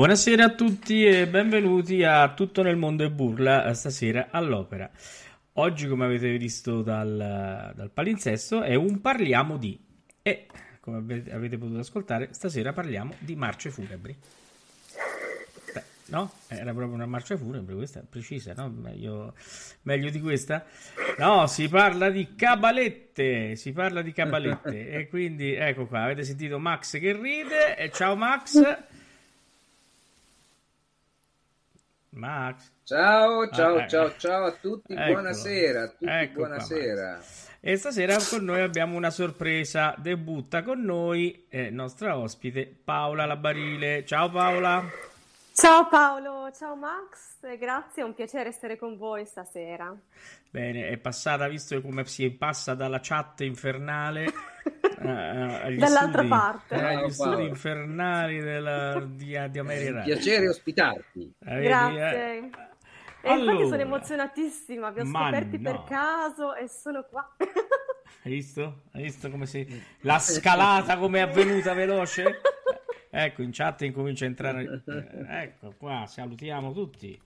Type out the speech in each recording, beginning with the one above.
Buonasera a tutti e benvenuti a Tutto nel mondo e burla eh, stasera all'opera. Oggi, come avete visto dal, dal palinsesto, è un parliamo di. E come ave- avete potuto ascoltare, stasera parliamo di marce funebri. Beh, no? Era proprio una marcia funebre, questa precisa, no? Meglio, meglio di questa? No, si parla di cabalette, si parla di cabalette. e quindi, ecco qua, avete sentito Max che ride. E ciao Max. Max. Ciao, ciao, Ah, ciao, ciao a tutti, Eccolo. buonasera, a tutti Ecco qua, buonasera. E stasera con noi abbiamo una sorpresa. Debutta con noi eh, nostra ospite Paola Labarile. Ciao Paola. Ciao Paolo, ciao Max, grazie, è un piacere essere con voi stasera. Bene, è passata, visto come si passa dalla chat infernale eh, agli Dall'altra studi, parte. eh, agli Ciao, studi Paola. infernali della, di, di America. Piacere ospitarti. Eh, Grazie. eh? E infatti Allora. sono emozionatissima, vi ho scoperti no. per caso e sono qua. Hai visto? Hai visto come si... La scalata come è avvenuta veloce? Ecco, in chat incomincia a entrare... eh, Ecco, qua salutiamo tutti.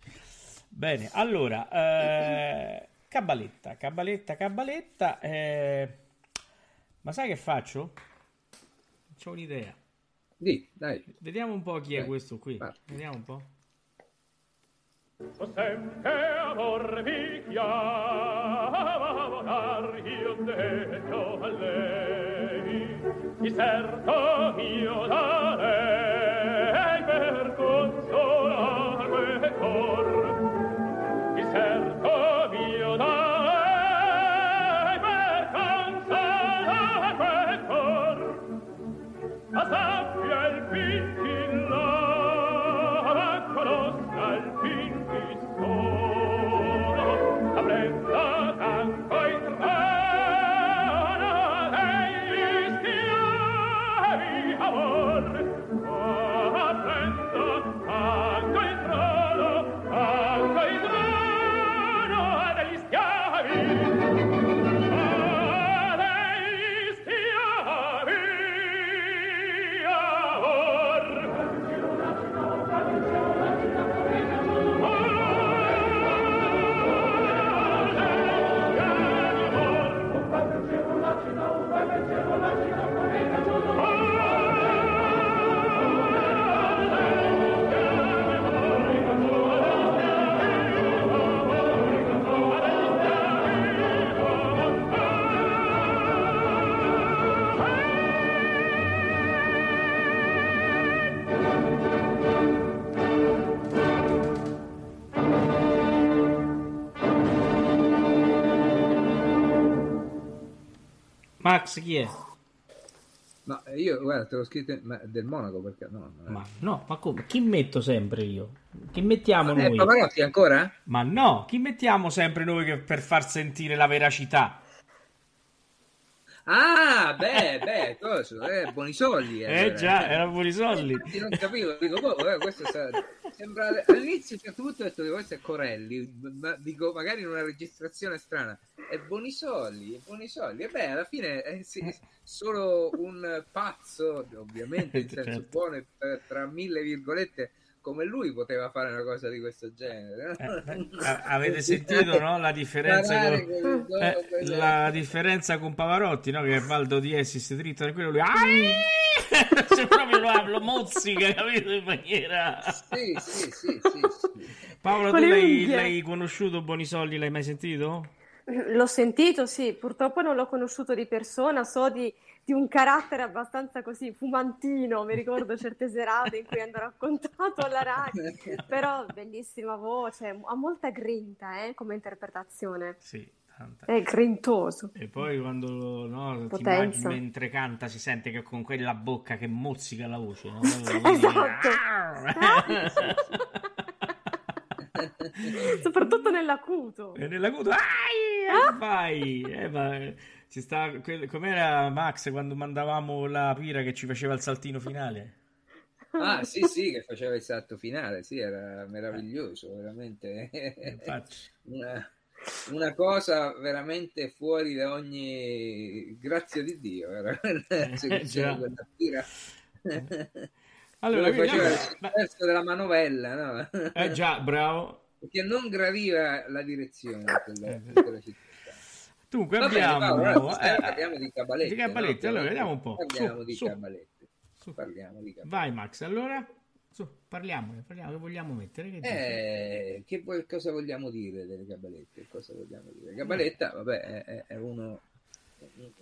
Bene, allora... eh, Cabaletta, cabaletta, cabaletta. eh, Ma sai che faccio? C'ho un'idea. Dì, dai. Vediamo un po' chi è Dai, questo qui. parti. Vediamo un po'. So sempre amor mi chiama io detto a lei di certo mio darei Max, chi è? Ma io, guarda, te l'ho scritto ma del Monaco perché no? no. Ma no, ma come? Chi metto sempre io? Chi mettiamo Eh, noi? Pavarotti ancora? Ma no, chi mettiamo sempre noi che- per far sentire la veracità? Ah, beh, beh, cosa? Eh, buoni soldi. Eh già, era buoni soldi. Infatti non capivo, dico, boh, eh, questo sa- sembra all'inizio certo punto ho detto che questo è Corelli, ma dico magari in una registrazione strana. È Bonisoli, è Bonisoli. E beh, alla fine è sì, solo un pazzo, ovviamente in senso Certo. buono e tra mille virgolette come lui poteva fare una cosa di questo genere. Eh, a- avete sentito no, la differenza con... eh, la differenza con Pavarotti, no? Che Valdo di Essis dritto da quello lui "Ai!" Se proprio lo, lo mozzica, capito? In maniera Sì, sì, sì, sì, sì. Paolo, tu l'hai, l'hai conosciuto Bonisoldi? L'hai mai sentito? L'ho sentito, sì, purtroppo non l'ho conosciuto di persona, so di, di un carattere abbastanza così fumantino, mi ricordo certe serate in cui hanno raccontato alla radio, però bellissima voce, ha molta grinta eh, come interpretazione, Sì, tanta. è grintoso. E poi quando no, ti Potenza. immagini mentre canta si sente che con quella bocca che mozzica la voce, no? Esatto. Soprattutto nell'acuto. E nell'acuto, ai, e vai, eh, ma eh, ci sta, quel- com'era Max quando mandavamo la pira che ci faceva il saltino finale? Ah, sì, sì, che faceva il salto finale, sì, era meraviglioso, veramente. Infatti. Una, una cosa veramente fuori da ogni grazia di Dio, era quella esecuzione già. di quella. Allora, Dove faceva il verso della manovella, no? eh già, bravo. Perché non graviva la direzione Eh, della, della città. Dunque Va bene, abbiamo... Paolo, eh, parliamo di cabalette. di Caballetti, no? allora vediamo un po'. Parliamo Su, di su. cabalette. Su. Parliamo di cabalette. Vai Max, allora su, parliamone, parliamo, che vogliamo mettere? Che? Eh, che vuoi- cosa vogliamo dire delle cabalette? Cosa vogliamo dire? Cabaletta, vabbè, è, è- è uno,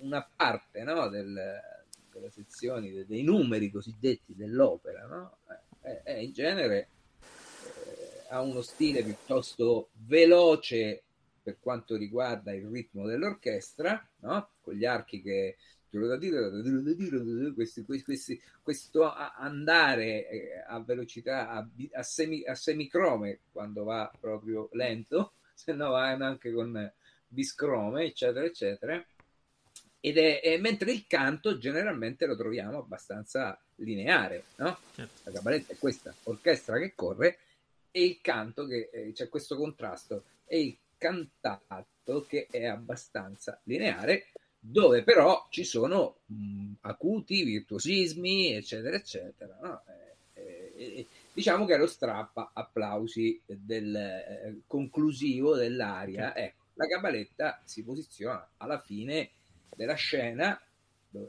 una parte no, del- delle sezioni, de- dei numeri cosiddetti dell'opera, no? È, è in genere eh, ha uno stile piuttosto veloce per quanto riguarda il ritmo dell'orchestra, no? Con gli archi che questi, questi, questo andare eh, a velocità a, a semi- a semicrome quando va proprio lento, se no va anche con biscrome, eccetera, eccetera. Ed è, e mentre il canto generalmente lo troviamo abbastanza lineare, no? Certo. La cabaletta è questa orchestra che corre e il canto che eh, c'è questo contrasto e il cantato che è abbastanza lineare dove però ci sono mh, acuti, virtuosismi, eccetera, eccetera. no? Eh, eh, diciamo che è lo strappa applausi del eh, conclusivo dell'aria. Ecco, la cabaletta si posiziona alla fine della scena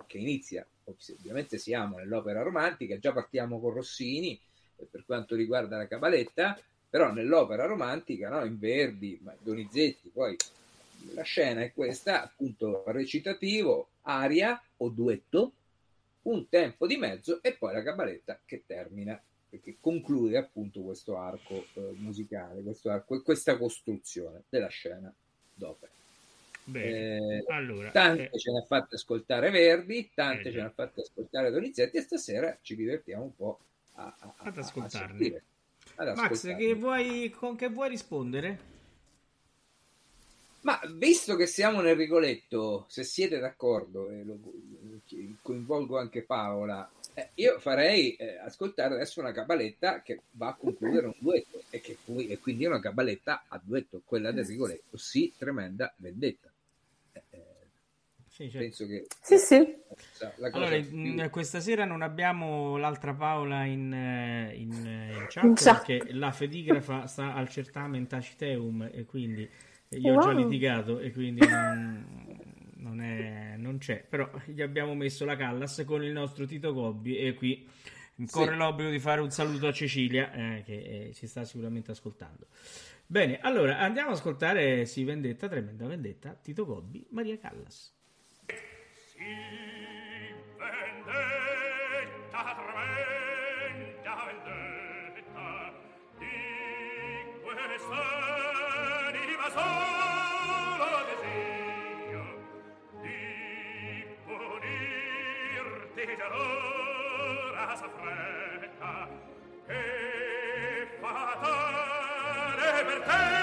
che inizia, ovviamente siamo nell'opera romantica, già partiamo con Rossini eh, per quanto riguarda la cabaletta, però nell'opera romantica, no? in Verdi, Donizetti, poi la scena è questa, appunto recitativo, aria o duetto, un tempo di mezzo e poi la cabaletta che termina, che conclude appunto questo arco eh, musicale, questo arco, questa costruzione della scena d'opera. Bene, eh, allora, tante eh, ce ne ha fatte ascoltare Verdi, tante eh, ce ne ha fatte ascoltare Donizetti e stasera ci divertiamo un po' a, a, ad ascoltarne. A ad Max, che vuoi, con che vuoi rispondere? Ma visto che siamo nel Rigoletto, se siete d'accordo, e lo, coinvolgo anche Paola, eh, io farei eh, ascoltare adesso una cabaletta che va a concludere un duetto e che e quindi è una cabaletta a duetto, quella del Rigoletto. Sì, tremenda vendetta. Eh, eh sì, certo. Penso che sì, sì. allora, più... questa sera non abbiamo l'altra Paola in, eh, in, in chat in perché la fedigrafa sta al certamen Taciteum e quindi io wow. ho già litigato e quindi non, non, è, non, c'è. Però gli abbiamo messo la Callas con il nostro Tito Gobbi e qui corre sì. l'obbligo di fare un saluto a Cecilia eh, che eh, ci sta sicuramente ascoltando. Bene, allora andiamo ad ascoltare Si Vendetta, Tremenda Vendetta, Tito Gobbi, Maria Callas. Che fatale per te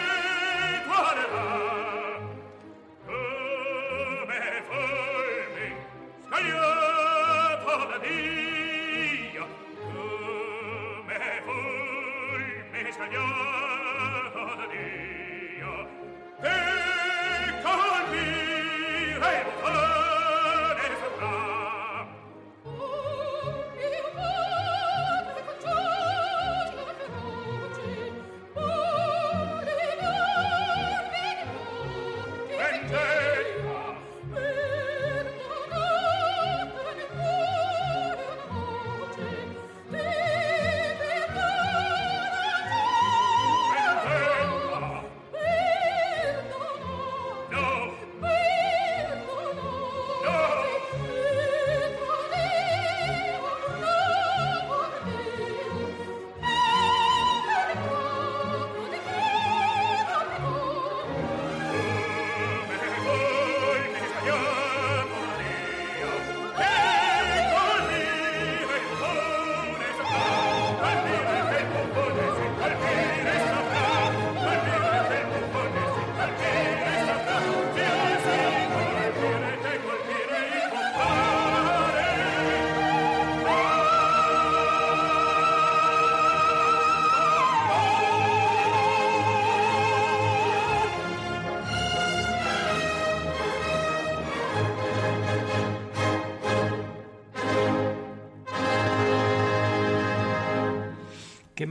Signore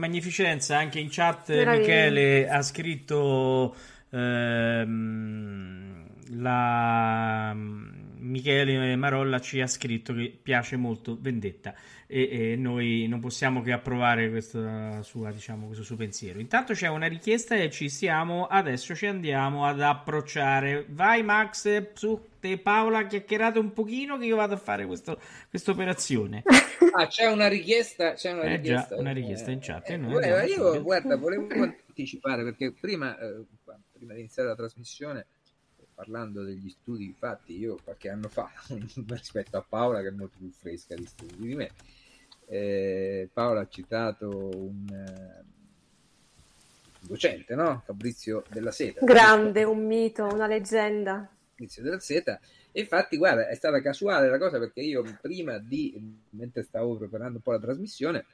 magnificenza, anche in chat Michele ha scritto ehm, la Michele Marolla ci ha scritto che piace molto Vendetta e, e noi non possiamo che approvare questo, sua, diciamo, questo suo pensiero. Intanto c'è una richiesta e ci siamo, adesso ci andiamo ad approcciare. Vai Max, su te Paola chiacchierate un pochino che io vado a fare questa operazione. Ah, c'è una richiesta, c'è una eh richiesta. Già, una richiesta in chat. Eh, eh, io, guarda, volevo anticipare perché prima, eh, prima di iniziare la trasmissione parlando degli studi fatti io qualche anno fa rispetto a Paola che è molto più fresca di studi di me eh, Paola ha citato un, uh, docente no? Fabrizio della Seta. Grande, un mito, una leggenda. Fabrizio della Seta. Infatti guarda è stata casuale la cosa perché io prima di mentre stavo preparando un po' la trasmissione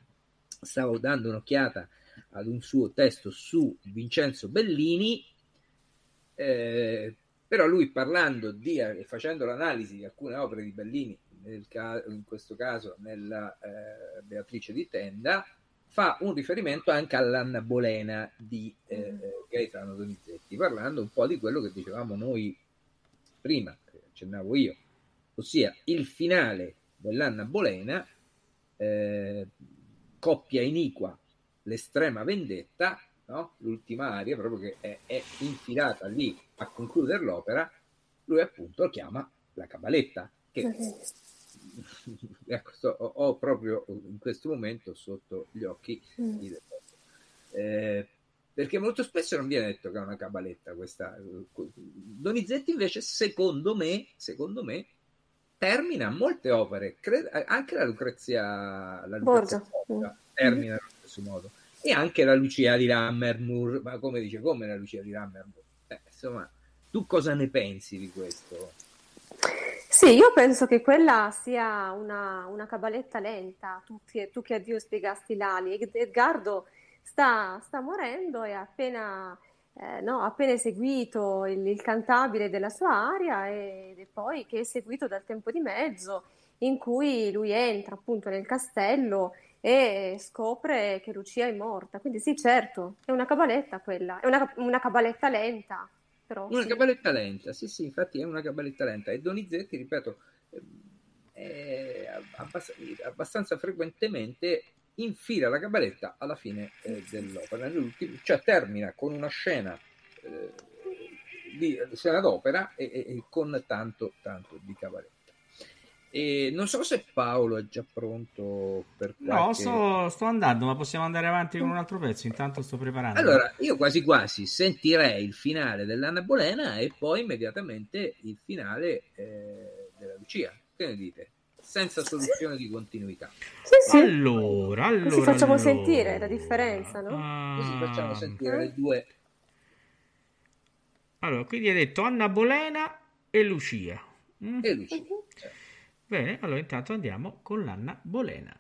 stavo dando un'occhiata ad un suo testo su Vincenzo Bellini eh, però lui parlando di, e facendo l'analisi di alcune opere di Bellini, ca- in questo caso nella eh, Beatrice di Tenda, fa un riferimento anche all'Anna Bolena di eh, mm-hmm. Gaetano Donizetti, parlando un po' di quello che dicevamo noi prima, che accennavo io, ossia il finale dell'Anna Bolena, eh, coppia iniqua, l'estrema vendetta, no? l'ultima aria proprio che è, è, infilata lì a concludere l'opera, lui appunto lo chiama la cabaletta, che ecco, sto, ho proprio in questo momento sotto gli occhi mm. eh, perché molto spesso non viene detto che è una cabaletta questa Donizetti invece secondo me secondo me termina molte opere cred- anche la Lucrezia la Lucrezia Borgia. Mm. termina mm. allo stesso modo e anche la Lucia di Lammermoor ma come dice come la Lucia di Lammermoor eh, insomma tu cosa ne pensi di questo? Sì, io penso che quella sia una, una cabaletta lenta, tu, tu, che a Dio spiegasti l'ali. Edgardo sta, sta morendo e appena, eh, no, appena eseguito il, il, cantabile della sua aria ed è poi che è seguito dal tempo di mezzo in cui lui entra appunto nel castello e scopre che Lucia è morta. Quindi sì, certo, è una cabaletta quella, è una, una cabaletta lenta. Però, una sì. cabaletta lenta, sì, sì, infatti è una cabaletta lenta. E Donizetti, ripeto, abbastanza, abbastanza frequentemente infila la cabaletta alla fine eh, dell'opera, cioè termina con una scena eh, di scena d'opera e, e, e, con tanto, tanto di cabaletta. E non so se Paolo è già pronto per qualche... No, sto, sto, andando, ma possiamo andare avanti con un altro pezzo. Intanto sto preparando. Allora, io quasi quasi sentirei il finale dell'Anna Bolena e poi immediatamente il finale eh, della Lucia. Che ne dite? Senza soluzione di continuità. Sì, sì. Allora, allora. Così facciamo allora. sentire la differenza, no? Ah. Così facciamo sentire le due. Allora, quindi hai detto Anna Bolena e Lucia. Mm? E Lucia. Bene, allora intanto andiamo con l'Anna Bolena.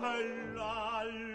Höllein.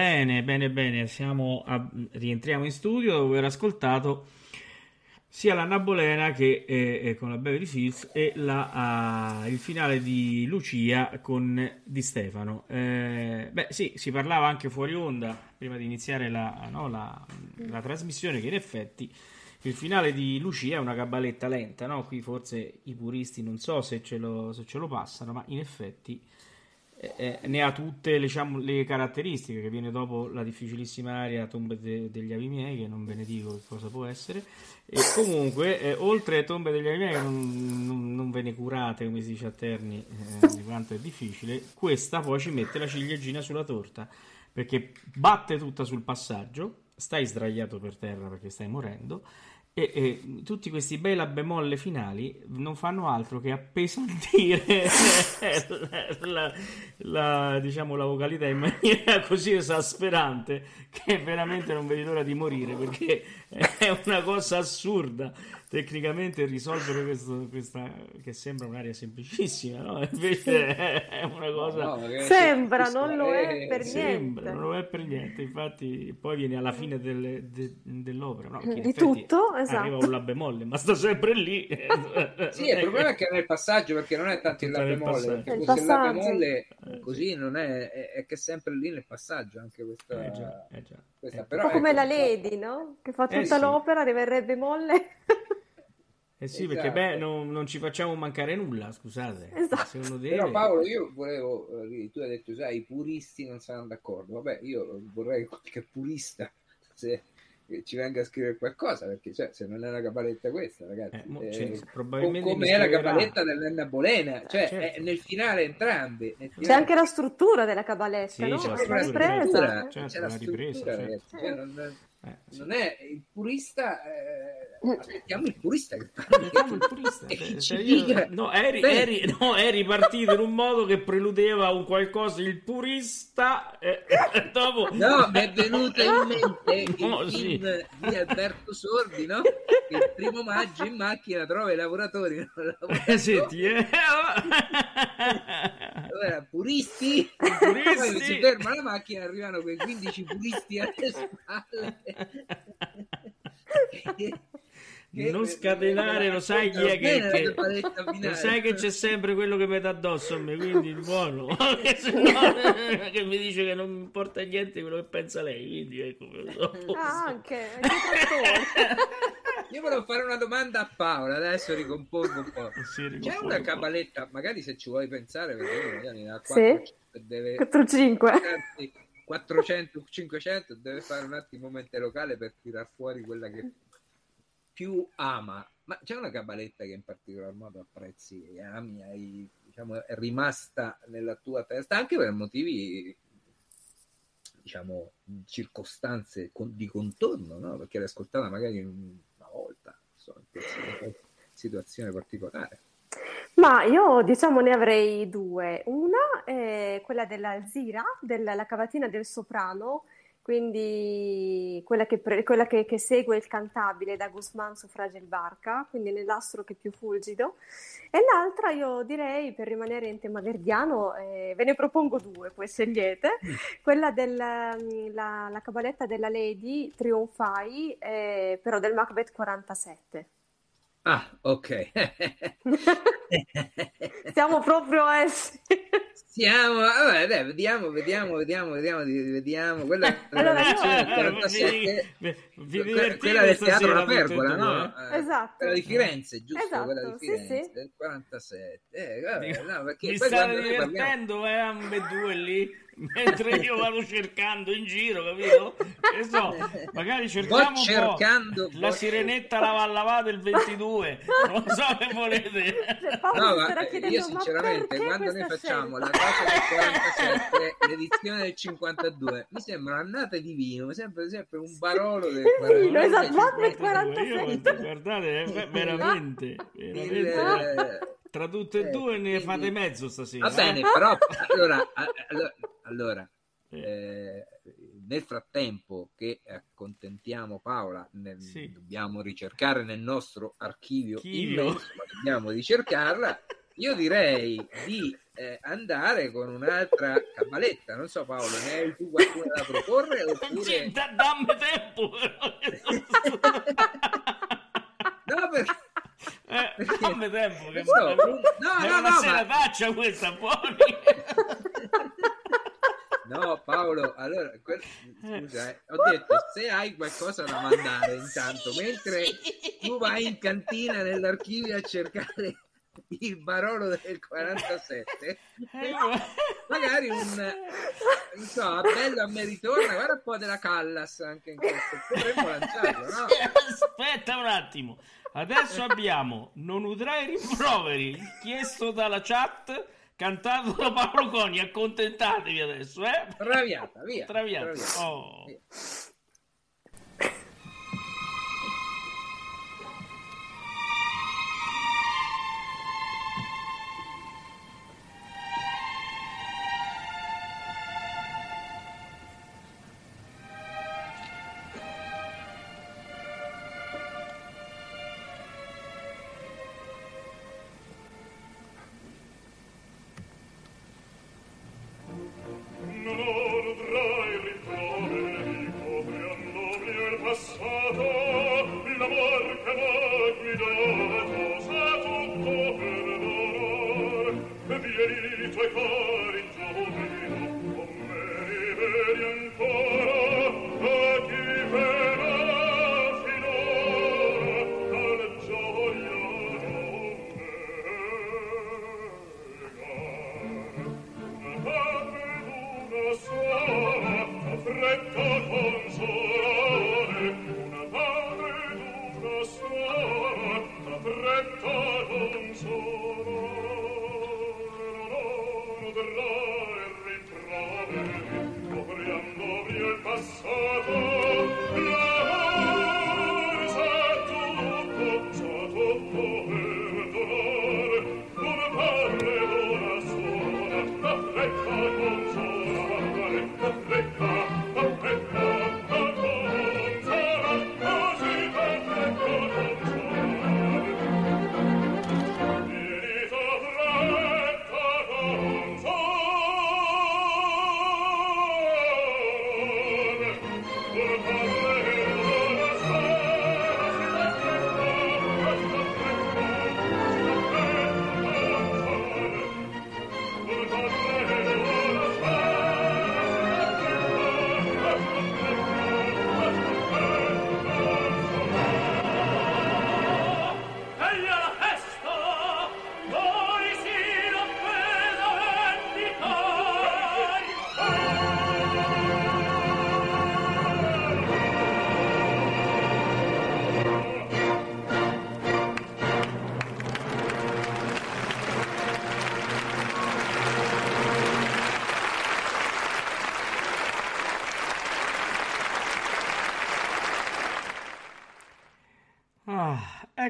Bene, bene, bene, siamo a... rientriamo in studio dopo aver ascoltato sia la Nabolena che eh, eh, con la Beverly Hills e la, uh, il finale di Lucia con Di Stefano. Eh, beh, sì, si parlava anche fuori onda prima di iniziare la, no, la, la, trasmissione che in effetti il finale di Lucia è una cabaletta lenta, no? Qui forse i puristi non so se ce lo, se ce lo passano, ma in effetti eh, ne ha tutte diciamo, le caratteristiche che viene dopo la difficilissima area Tombe de- degli Avi miei che non ve ne dico che cosa può essere. E comunque eh, oltre a Tombe degli Avi miei non, non, non, ve ne curate come si dice a Terni eh, di quanto è difficile questa poi ci mette la ciliegina sulla torta perché batte tutta sul passaggio stai sdraiato per terra perché stai morendo e, e, tutti questi bei la bemolle finali non fanno altro che appesantire la, la, diciamo, la vocalità in maniera così esasperante che veramente non vedi l'ora di morire perché è una cosa assurda tecnicamente risolvere questo, questa che sembra un'area semplicissima, no? Invece è una cosa. No, sembra, non lo è per sembra, niente. non lo è per niente. Infatti, poi viene alla fine del, de, dell'opera, no? Di tutto, esatto. Arriva un la bemolle, ma sta sempre lì. sì, il problema è che nel passaggio, perché non è tanto il la bemolle, perché il la bemolle così non è, è, è, che è sempre lì nel passaggio anche questa. Eh già, eh già. questa. Eh. Però, un po' come ecco, la Lady, no? Che fa eh tutta eh, l'opera, arriverebbe molle. Eh sì, esatto. perché beh, non, non, ci facciamo mancare nulla, scusate. Esatto. Deve... Però Paolo, io volevo, eh, tu hai detto, sai, i puristi non saranno d'accordo. Vabbè, io vorrei qualche purista, se ci venga a scrivere qualcosa, perché cioè, se non è una cabaletta questa, ragazzi, Eh, eh, cioè, probabilmente come è la cabaletta dell'Enna Bolena, cioè Eh, certo. è nel finale entrambi. Nel C'è finale- anche la struttura della cabaletta, Sì, no? c'è la struttura, certo. Certo, c'è la ripresa, struttura, certo. cioè, non è il purista, eh, aspettiamo il purista che Mettiamo il purista, cioè, io- no, eri, eri- no, eri partito in un modo che preludeva un qualcosa il purista e e dopo No, mi è venuto in mente il No, sì. film di Alberto Sordi, no? Che il primo maggio in macchina trova i lavoratori. non. Eh, senti, eh. Allora, puristi, puristi. poi si ferma la macchina arrivano quei 15 puristi alle spalle. Che- che- non scatenare, lo sai chi è che, cabaletta lo sai che c'è sempre quello che dà addosso a me, quindi buono. Che se no, che mi dice che non mi importa niente quello che pensa lei, quindi ecco. Ah, anche, anche. Io volevo fare una domanda a Paola, adesso ricompongo un po'. Sì, C'è ricompongo una un po'. cabaletta, magari se ci vuoi pensare, perché magari ne ha Sì. 4 deve 4-5. anzi, 400 500 deve fare un attimo mente locale per tirar fuori quella che più ama ma c'è una cabaletta che in particolar modo apprezzi e ami hai, diciamo, è rimasta nella tua testa anche per motivi diciamo circostanze con- di contorno no? perché l'hai ascoltata magari una volta insomma, in situazione particolare Ma io diciamo ne avrei due. Una è quella della Zira, della la cavatina del soprano, quindi quella che, pre- quella che- che segue il cantabile da Guzman su Fragile Barca, quindi nell'astro che è più fulgido. E l'altra io direi, per rimanere in tema verdiano, eh, ve ne propongo due, poi scegliete. Quella della la, la cabaletta della Lady, Trionfai, eh, però del Macbeth 47. ah ok Stiamo proprio a essere... Siamo, vabbè, dai, vediamo, vediamo, vediamo, vediamo, vediamo. Quella Allora, io- 47, Vi- vi quella del teatro La Pergola, no? eh? Esatto. Quella di Firenze, giusto? Esatto, quella di sì, Firenze, sì. del 47. Eh, vabbè, no, perché poi state quando noi parliamo... divertendo, eh, ambedue lì, mentre io vado cercando in giro, capito? Che so, magari cerchiamo un po' cercando, la vo- sirenetta lava lavata del 22, non so che volete. No, ma eh, io "Ma sinceramente quando noi facciamo scelta?" la data del 47 l'edizione del 52 mi sembra annata di vino mi sembra sempre un barolo del Di vino, 47. esatto, Macbeth 52. Io, 47. guardate, eh, veramente, Il, veramente. eh, Tra tutte e eh, due ne quindi- fate mezzo stasera. Va bene, eh? però allora, allora, allora, Eh, eh, nel frattempo che accontentiamo Paola, nel- Sì. dobbiamo ricercare nel nostro archivio Archivio. immenso, ma dobbiamo ricercarla. Io direi di eh, andare con un'altra cabaletta. Non so, Paolo, ne hai tu qualcuna da proporre? Sì, Oppure da- dammi tempo. no, perché Eh, dammi tempo. Che No, è no, no, una no, serataccia questa, buoni. No, Paolo, allora, que- scusa, eh, ho detto se hai qualcosa da mandare intanto, mentre tu vai in cantina nell'archivio a cercare il barolo del 47, Eh, magari un non so, a bello a me ritorna, guarda un po' della Callas anche in questo, potremmo lanciarlo, no? Aspetta un attimo. Adesso abbiamo Non udrai rimproveri, chiesto dalla chat, cantato da Paolo Coni. Accontentatevi adesso, eh? Traviata, via. Traviata. traviata, Oh. via.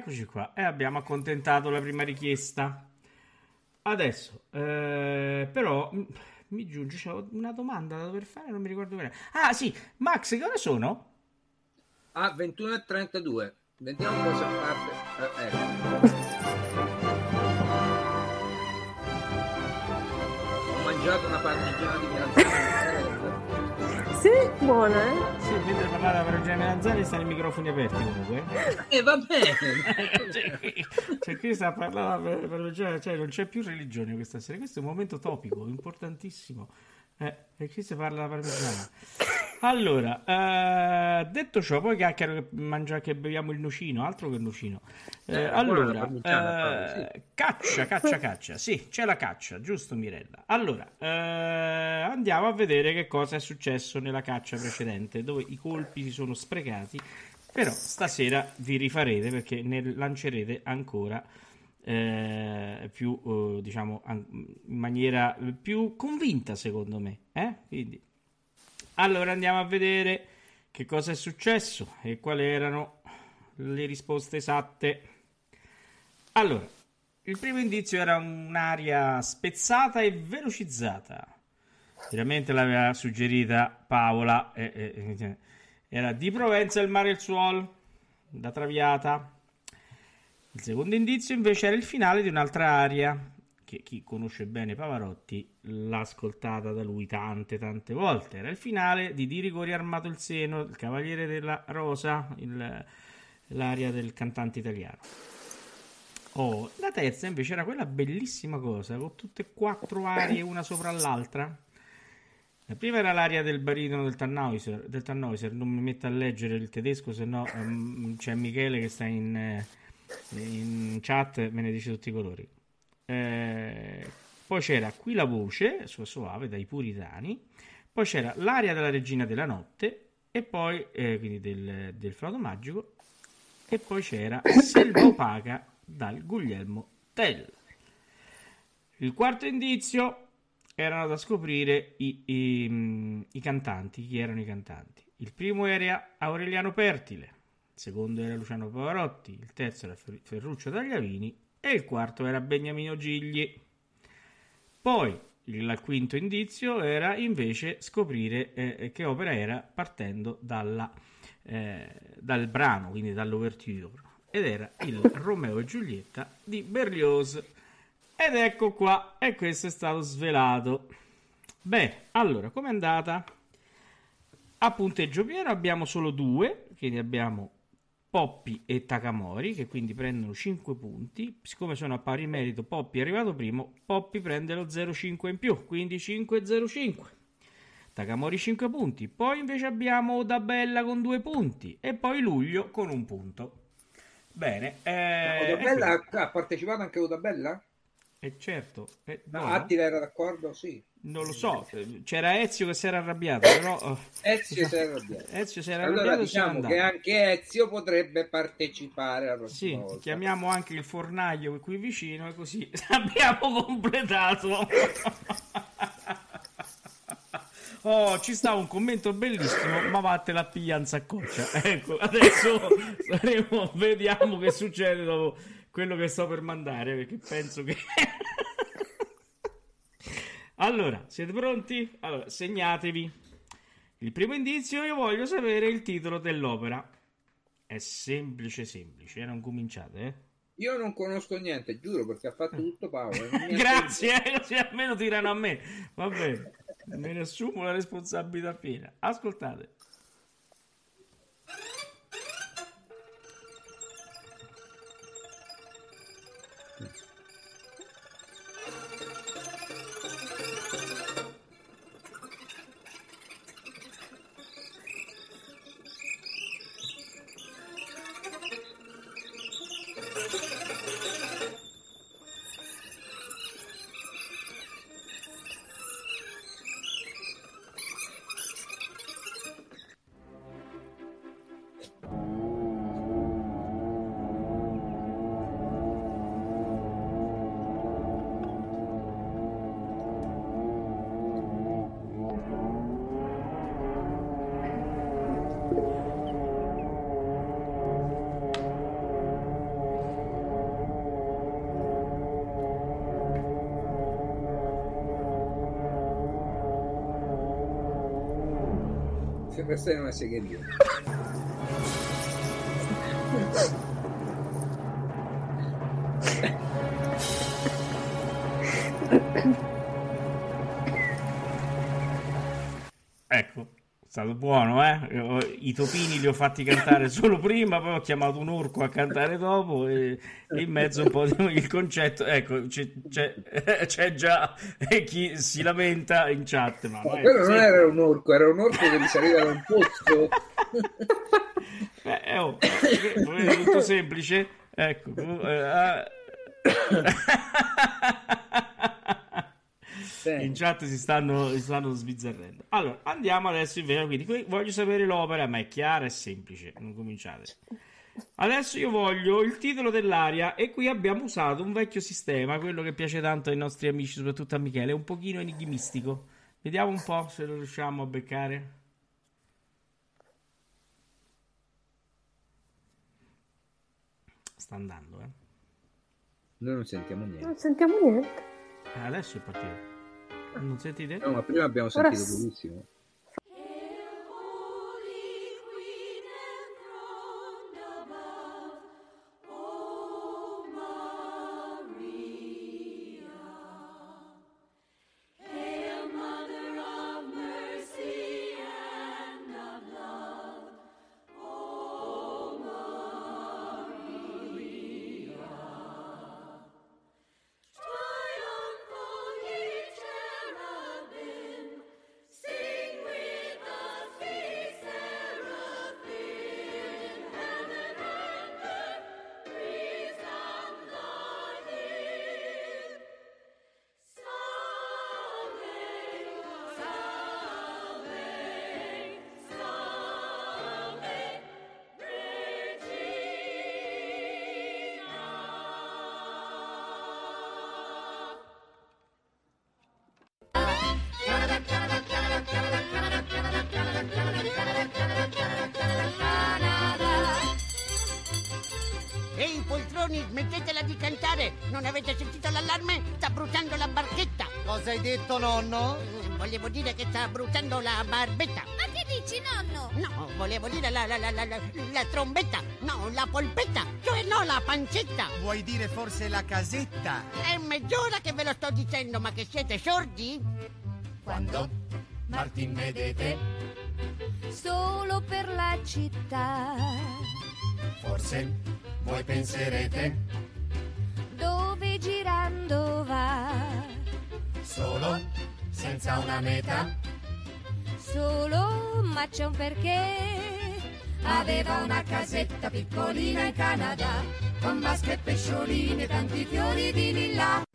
Eccoci qua. E abbiamo accontentato la prima richiesta. Adesso, eh, però, mi giunge, c'è una domanda da dover fare, non mi ricordo bene. Ah, sì, Max, che ore sono? Ah, 21.32. Vediamo cosa parte. Eh, ecco. Ho mangiato una parmigiana di melanzane. Sì, buona, eh? Sì, mentre parlare la parmigiana di melanzane stanno i microfoni aperti comunque. E eh, va bene. cioè, qui, cioè, qui sta parlando per, per, cioè, non c'è più religione questa sera. Questo è un momento topico, importantissimo. Eh, e qui si parla la parmigiana. Allora, eh, detto ciò, poi chiacchiero che mangia che beviamo il nocino, altro che il nocino. Eh, eh, allora, eh, caccia, caccia, caccia. Sì, c'è la caccia, giusto Mirella. Allora, eh, andiamo a vedere che cosa è successo nella caccia precedente, dove i colpi si sono sprecati. Però stasera vi rifarete perché ne lancerete ancora eh, più, eh, diciamo, in maniera più convinta, secondo me. Eh? Quindi allora andiamo a vedere che cosa è successo e quali erano le risposte esatte. Allora, il primo indizio era un'aria spezzata e velocizzata. Veramente l'aveva suggerita Paola. Eh, eh, era di Provenza il mare e il suolo, da Traviata. Il secondo indizio invece era il finale di un'altra aria che chi conosce bene Pavarotti l'ha ascoltata da lui tante tante volte. Era il finale di Di Rigori armato il seno, il Cavaliere della Rosa, il, l'aria del cantante italiano. Oh, la terza invece era quella bellissima cosa, con tutte e quattro arie una sopra l'altra. La prima era l'aria del baritono del Tannhäuser, del Tannhäuser. non mi metto a leggere il tedesco, se no um, c'è Michele che sta in, eh, in chat me ne dice tutti i colori. Eh, poi c'era Qui la voce, sua soave, dai puritani. Poi c'era L'aria della regina della notte, e poi, eh, quindi del, del flauto magico. E poi c'era Selva opaca dal Guglielmo Tell. Il quarto indizio erano da scoprire i, i, i, cantanti, chi erano i cantanti. Il primo era Aureliano Pertile, il secondo era Luciano Pavarotti, il terzo era Ferruccio Tagliavini e il quarto era Beniamino Gigli. Poi il quinto indizio era invece scoprire eh, che opera era partendo dalla, eh, dal brano, quindi dall'ouverture, ed era il Romeo e Giulietta di Berlioz. Ed ecco qua, e questo è stato svelato. Beh, allora, com'è andata? A punteggio pieno abbiamo solo due, quindi abbiamo Poppi e Takamori, che quindi prendono 5 punti. Siccome sono a pari merito, Poppi è arrivato primo, Poppi prende lo 0,5 in più, quindi 5,05. Takamori 5 punti. Poi invece abbiamo Odabella con 2 punti e poi Luglio con un punto. Bene. Eh, Odabella ha partecipato anche Odabella? Eh certo. Eh, no, no, Attila era d'accordo? Sì. Non lo so, c'era Ezio che si era arrabbiato, però... Oh, Ezio si era arrabbiato. Ezio si era allora, arrabbiato diciamo che anche Ezio potrebbe partecipare alla prossima sì, volta. chiamiamo anche il fornaio qui vicino e così abbiamo completato. Oh, ci sta un commento bellissimo, ma vatte la piglianza a coccia. Ecco, adesso saremo, vediamo che succede dopo quello che sto per mandare, perché penso che... allora, siete pronti? Allora, segnatevi. Il primo indizio, io voglio sapere il titolo dell'opera. È semplice, semplice, eh? non cominciate, eh? Io non conosco niente, giuro, perché ha fatto tutto Paolo. Grazie, eh, così almeno tirano a me. Va bene, me ne assumo la responsabilità piena. Ascoltate. Per stare in una stato buono, eh? I topini li ho fatti cantare solo prima, poi ho chiamato un orco a cantare dopo e, e in mezzo un po' di, il concetto. Ecco, c'è, c'è, c'è già chi si lamenta in chat. Ma, ma quello non era un orco, era un orco che risaliva da un pozzo. eh, oh, è tutto semplice. Ecco, eh, in chat si stanno, si stanno sbizzarrendo. Allora, andiamo adesso invece. Quindi, qui voglio sapere l'opera, ma è chiara e semplice. Non cominciate. Adesso io voglio il titolo dell'aria e qui abbiamo usato un vecchio sistema, quello che piace tanto ai nostri amici, soprattutto a Michele, un pochino enigmistico. Vediamo un po' se lo riusciamo a beccare. Sta andando, eh. Noi non sentiamo niente. Non sentiamo niente. Eh, adesso è partito. Non sentite? No, ma prima abbiamo sentito Ora... benissimo. Detto, nonno? Volevo dire che sta bruciando la barbetta. Ma che dici, nonno? No, volevo dire la, la, la, la, la trombetta. No, la polpetta. Cioè no, la pancetta. Vuoi dire forse la casetta? È mezz'ora che ve lo sto dicendo, ma che siete sordi? Quando Martin vedete solo per la città. Forse voi penserete Solo, senza una meta. Solo, ma c'è un perché. Aveva una casetta piccolina in Canada, con vasche e pescioline e tanti fiori di lilla.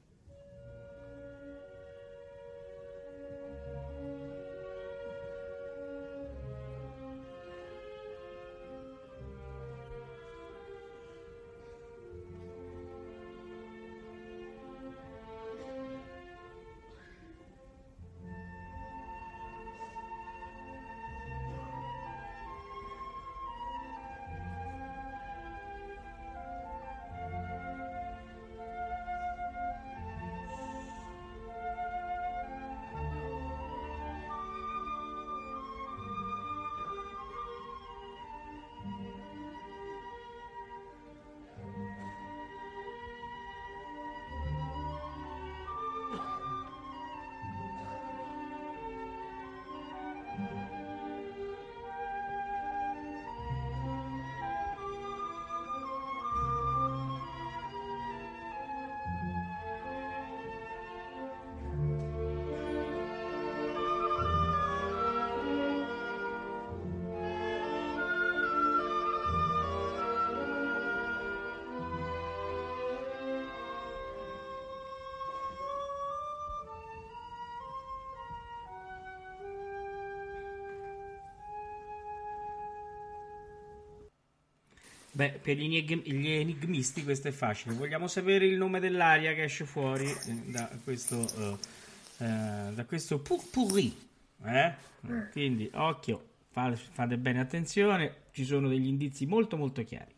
Beh, per gli, gli, enigmisti questo è facile. Vogliamo sapere il nome dell'aria che esce fuori eh, da questo, uh, uh, da questo purpurri. Eh? Quindi, occhio, fate bene attenzione, ci sono degli indizi molto molto chiari.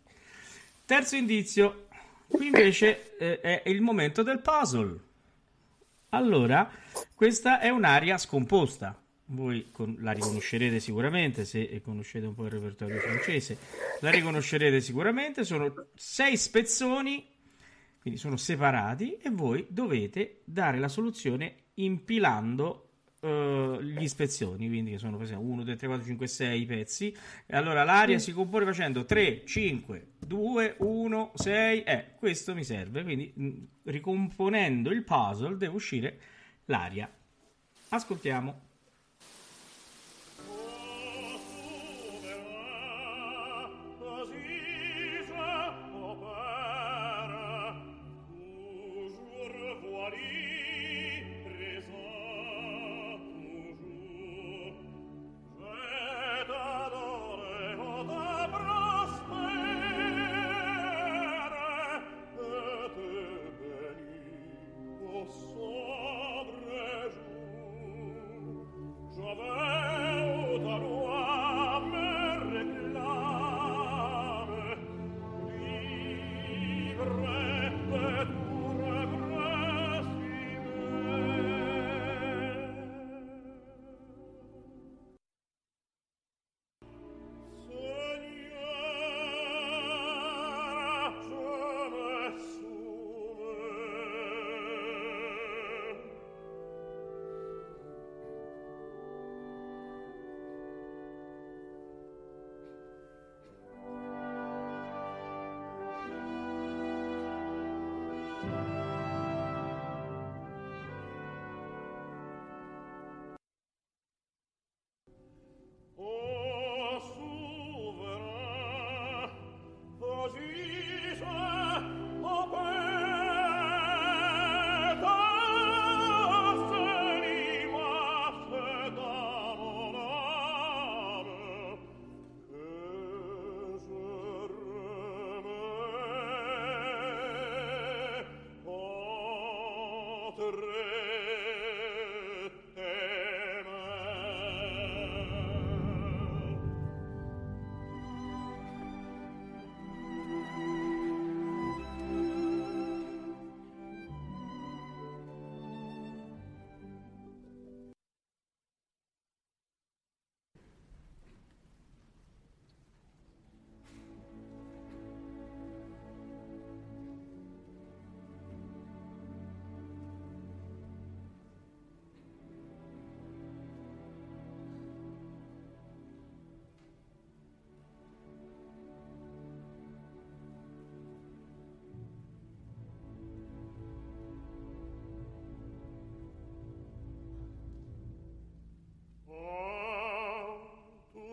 Terzo indizio, qui invece eh, è il momento del puzzle. Allora, questa è un'aria scomposta. Voi con- la riconoscerete sicuramente se conoscete un po' il repertorio francese, la riconoscerete sicuramente, sono sei spezzoni, quindi sono separati e voi dovete dare la soluzione impilando eh, gli spezzoni, quindi che sono per esempio 1, 2, 3, 4, 5, 6 pezzi. E allora l'aria si compone facendo 3, 5, 2, 1, 6, eh, questo mi serve, quindi mh, ricomponendo il puzzle deve uscire l'aria. Ascoltiamo.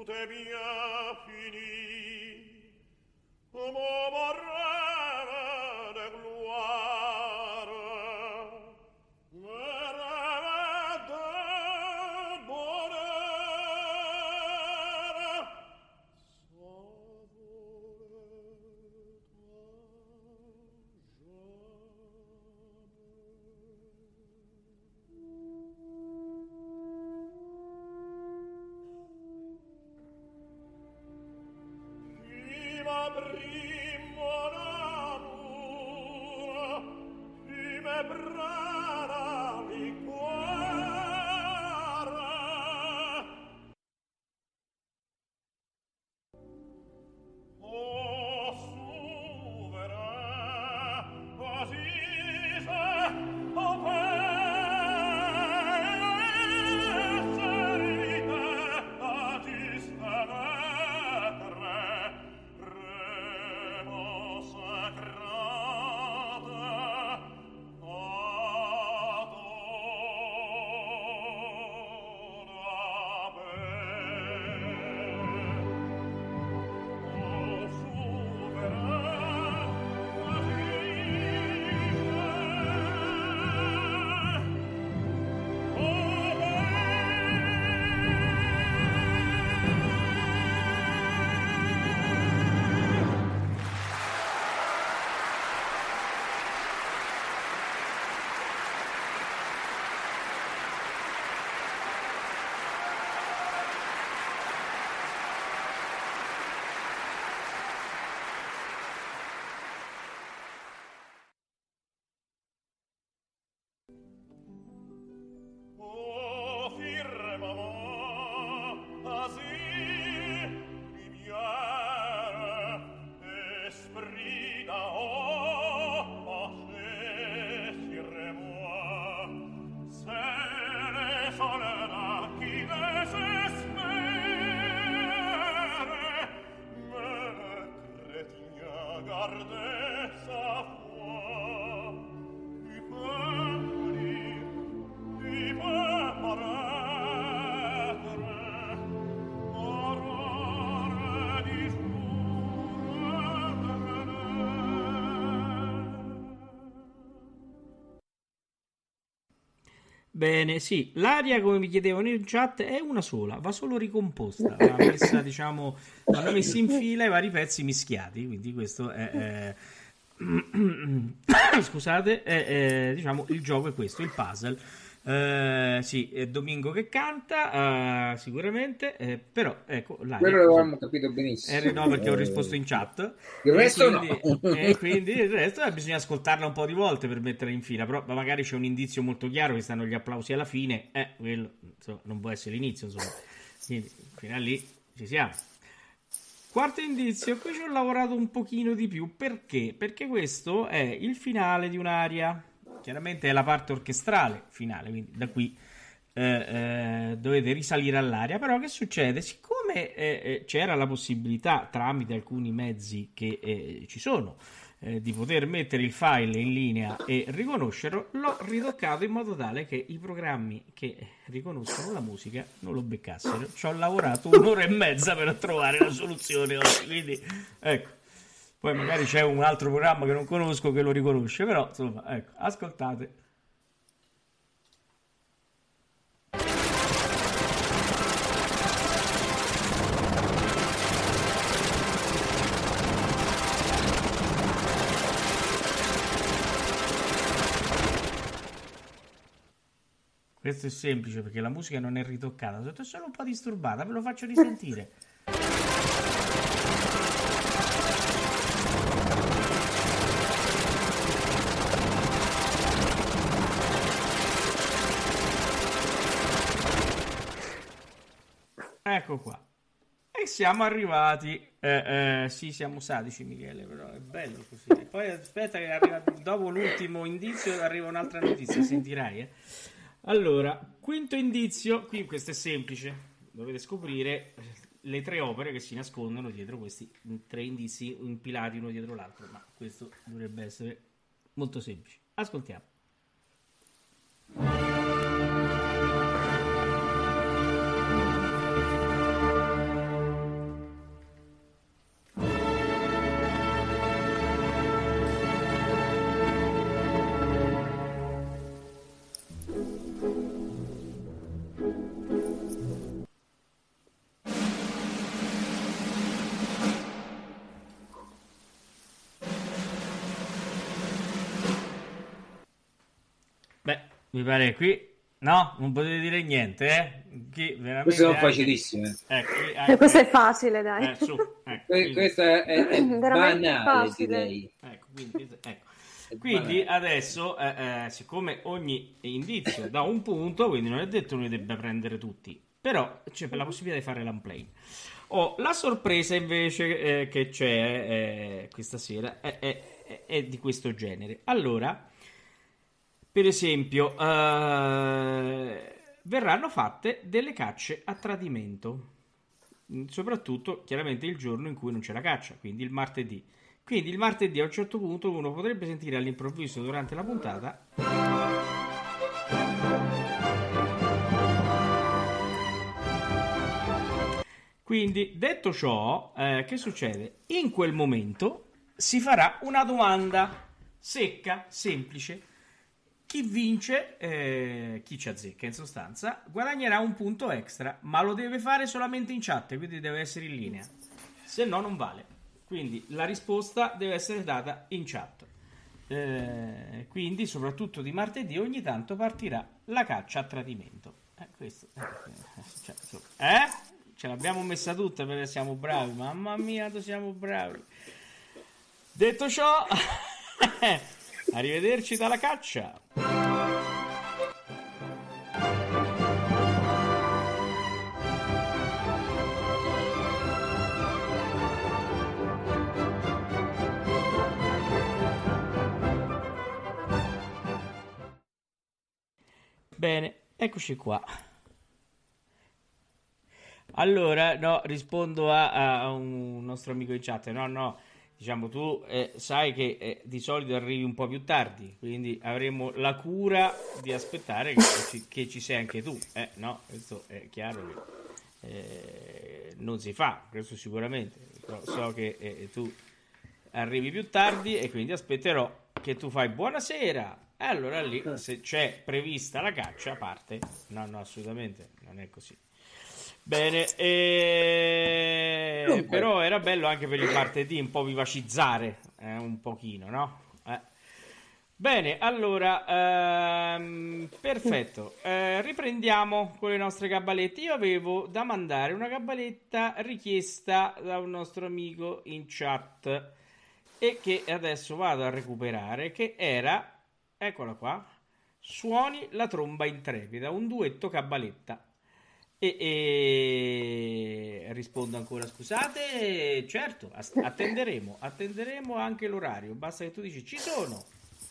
Tute mia Bene, sì, l'aria, come mi chiedevano in chat, è una sola, va solo ricomposta. Va messa, diciamo, vanno messi in fila i vari pezzi mischiati. Quindi questo è. è... Scusate, è, è, diciamo, il gioco è questo, il puzzle. Eh, sì, è Domingo che canta, uh, sicuramente, eh, però ecco, l'aria, quello l'avevamo capito benissimo. Eh, no, perché ho risposto in chat. Il resto quindi, no. e quindi il resto eh, bisogna ascoltarla un po' di volte per metterla in fila, però magari c'è un indizio molto chiaro che stanno gli applausi alla fine, eh, quello insomma, non può essere l'inizio, insomma. Quindi fino a lì ci siamo. Quarto indizio, qui ci ho lavorato un pochino di più, perché? Perché questo è il finale di un'aria chiaramente è la parte orchestrale finale, quindi da qui eh, eh, dovete risalire all'aria. Però che succede? Siccome eh, eh c'era la possibilità, tramite alcuni mezzi che eh, ci sono, eh, di poter mettere il file in linea e riconoscerlo, l'ho ritoccato in modo tale che i programmi che riconoscono la musica non lo beccassero. Ci ho lavorato un'ora e mezza per trovare la soluzione oggi, quindi ecco. Poi magari c'è un altro programma che non conosco che lo riconosce, però insomma, ecco, ascoltate. Questo è semplice perché la musica non è ritoccata, è solo un po' disturbata, ve lo faccio risentire. Ecco qua. E siamo arrivati. Eh, eh, sì, siamo sadici, Michele, però è bello così. E poi aspetta che arriva, dopo l'ultimo indizio arriva un'altra notizia, sentirai. Eh. Allora, quinto indizio, qui questo è semplice. Dovete scoprire le tre opere che si nascondono dietro questi tre indizi impilati uno dietro l'altro, ma questo dovrebbe essere molto semplice. Ascoltiamo. Mi pare qui. No, non potete dire niente, eh? Chi Queste sono anche... facilissime. Eh, anche... eh, questo è facile, dai. Eh, su, ecco, quindi... Questo è, è, è banale, facile. Ecco, quindi, ecco. quindi adesso, eh, eh, siccome ogni indizio dà un punto, quindi non è detto che noi debba prendere tutti, però c'è la possibilità di fare l'unplane. Oh, la sorpresa invece eh, che c'è eh, questa sera è, è, è di questo genere. Allora per esempio, uh, verranno fatte delle cacce a tradimento, soprattutto chiaramente il giorno in cui non c'è la caccia, quindi il martedì. Quindi il martedì a un certo punto uno potrebbe sentire all'improvviso durante la puntata Quindi, detto ciò, eh, che succede? In quel momento si farà una domanda secca, semplice, chi vince, eh, chi ci azzecca in sostanza, guadagnerà un punto extra, ma lo deve fare solamente in chat, quindi deve essere in linea. Se no, non vale. Quindi la risposta deve essere data in chat. Eh, quindi, soprattutto di martedì, ogni tanto partirà la caccia a tradimento. Eh, questo, eh, cioè, eh? Ce l'abbiamo messa tutta perché siamo bravi. Mamma mia, siamo bravi. Detto ciò. Arrivederci dalla caccia. Bene, eccoci qua. Allora, no, rispondo a, a, un nostro amico in chat. No, no, diciamo tu eh, sai che eh, di solito arrivi un po' più tardi, quindi avremo la cura di aspettare che ci, che ci sei anche tu, eh, no? Questo è chiaro che eh, non si fa, questo sicuramente, però so che eh, tu arrivi più tardi e quindi aspetterò che tu fai buonasera E allora lì, se c'è prevista la caccia, parte. No, no, assolutamente, non è così. Bene, e... Però era bello anche per il martedì un po' vivacizzare eh, un pochino, no? Eh. Bene, allora, ehm, perfetto, Eh, riprendiamo con le nostre gabalette. Io avevo da mandare una gabaletta richiesta da un nostro amico in chat e che adesso vado a recuperare, che era, eccola qua, Suoni la tromba intrepida, un duetto cabaletta. E, e rispondo ancora, scusate, certo, attenderemo, attenderemo anche l'orario, basta che tu dici ci sono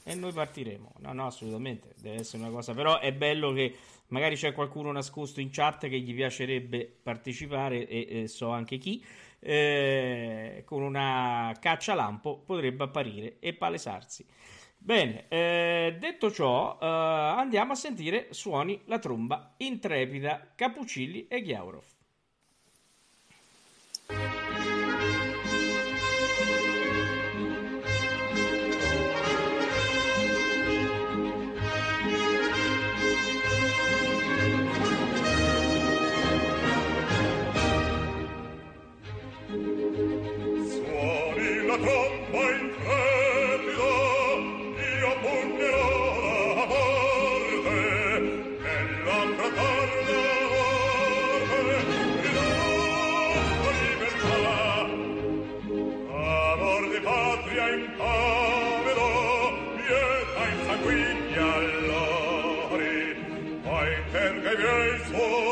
e noi partiremo. No, no, assolutamente, deve essere una cosa, però è bello che magari c'è qualcuno nascosto in chat che gli piacerebbe partecipare e, e so anche chi, eh, con una caccia lampo potrebbe apparire e palesarsi. Bene, eh, detto ciò, eh, andiamo a sentire suoni la tromba intrepida Capuccilli e Ghiaurov. I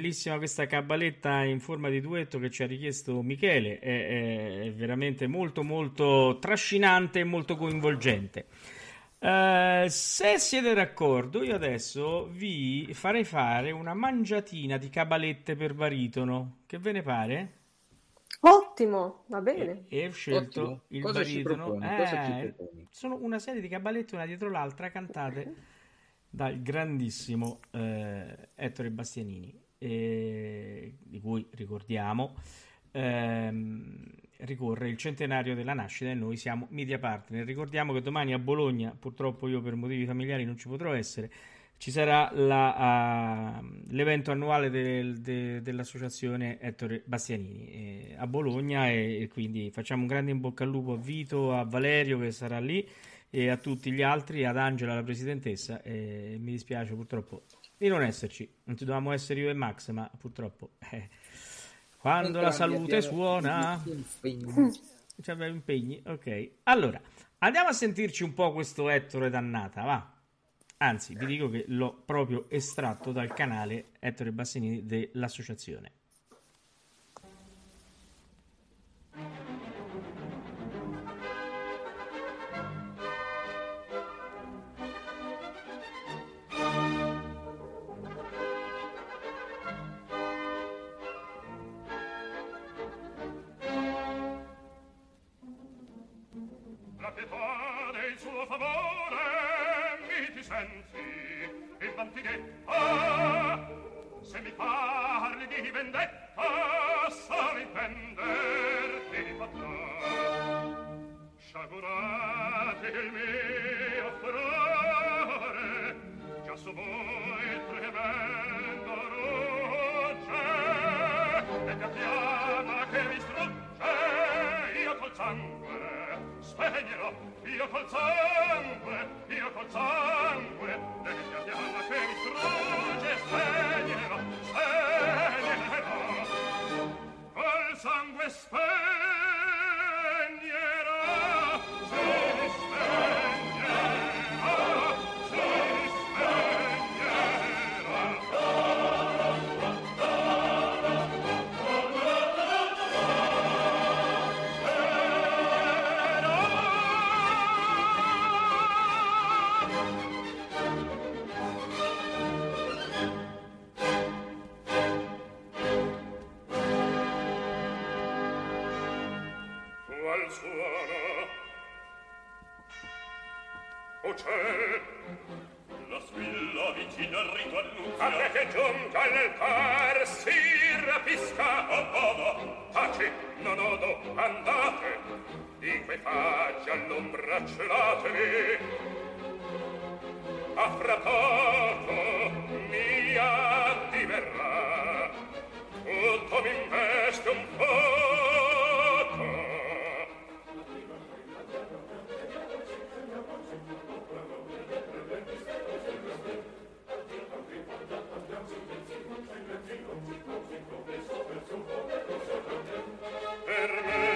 Bellissima questa cabaletta in forma di duetto che ci ha richiesto Michele, è, è- è veramente molto molto trascinante e molto coinvolgente. Eh, se siete d'accordo, io adesso vi farei fare una mangiatina di cabalette per baritono. Che ve ne pare? Ottimo, va bene. E ho scelto Ottimo. il Cosa ci baritono. proponi? Cosa ci Eh, sono una serie di caballetti una dietro l'altra cantate dal grandissimo eh, Ettore Bastianini, eh, di cui ricordiamo ehm, ricorre il centenario della nascita e noi siamo media partner. Ricordiamo che domani a Bologna, purtroppo io per motivi familiari non ci potrò essere, ci sarà la, ah, l'evento annuale del- de- dell'associazione Ettore Bastianini eh, a Bologna e, e quindi facciamo un grande in bocca al lupo a Vito, a Valerio che sarà lì e a tutti gli altri, ad Angela la presidentessa e mi dispiace purtroppo di non esserci, non ci dovevamo essere io e Max ma purtroppo eh, quando la salute suona c'è impegni, ok. Allora, andiamo a sentirci un po' questo Ettore dannata, va. Anzi, vi dico che l'ho proprio estratto dal canale Ettore Bassanini dell'associazione. parli di vendetta sa difenderti potrà sciagurate il mio furore già su voi tremendo rugge e la fiamma che vi strugge io col sangue spegnerò io col sangue io col sangue. E la fiamma che mi strugge spegnerò. sangue spento fino al rito A Atte che giunga l'altar si rapisca O oh, povo, taci, non odo, andate. Di quei faggi all'ombra celatevi. A fra poco mi addiverrà Tutto mi investe un po' Per me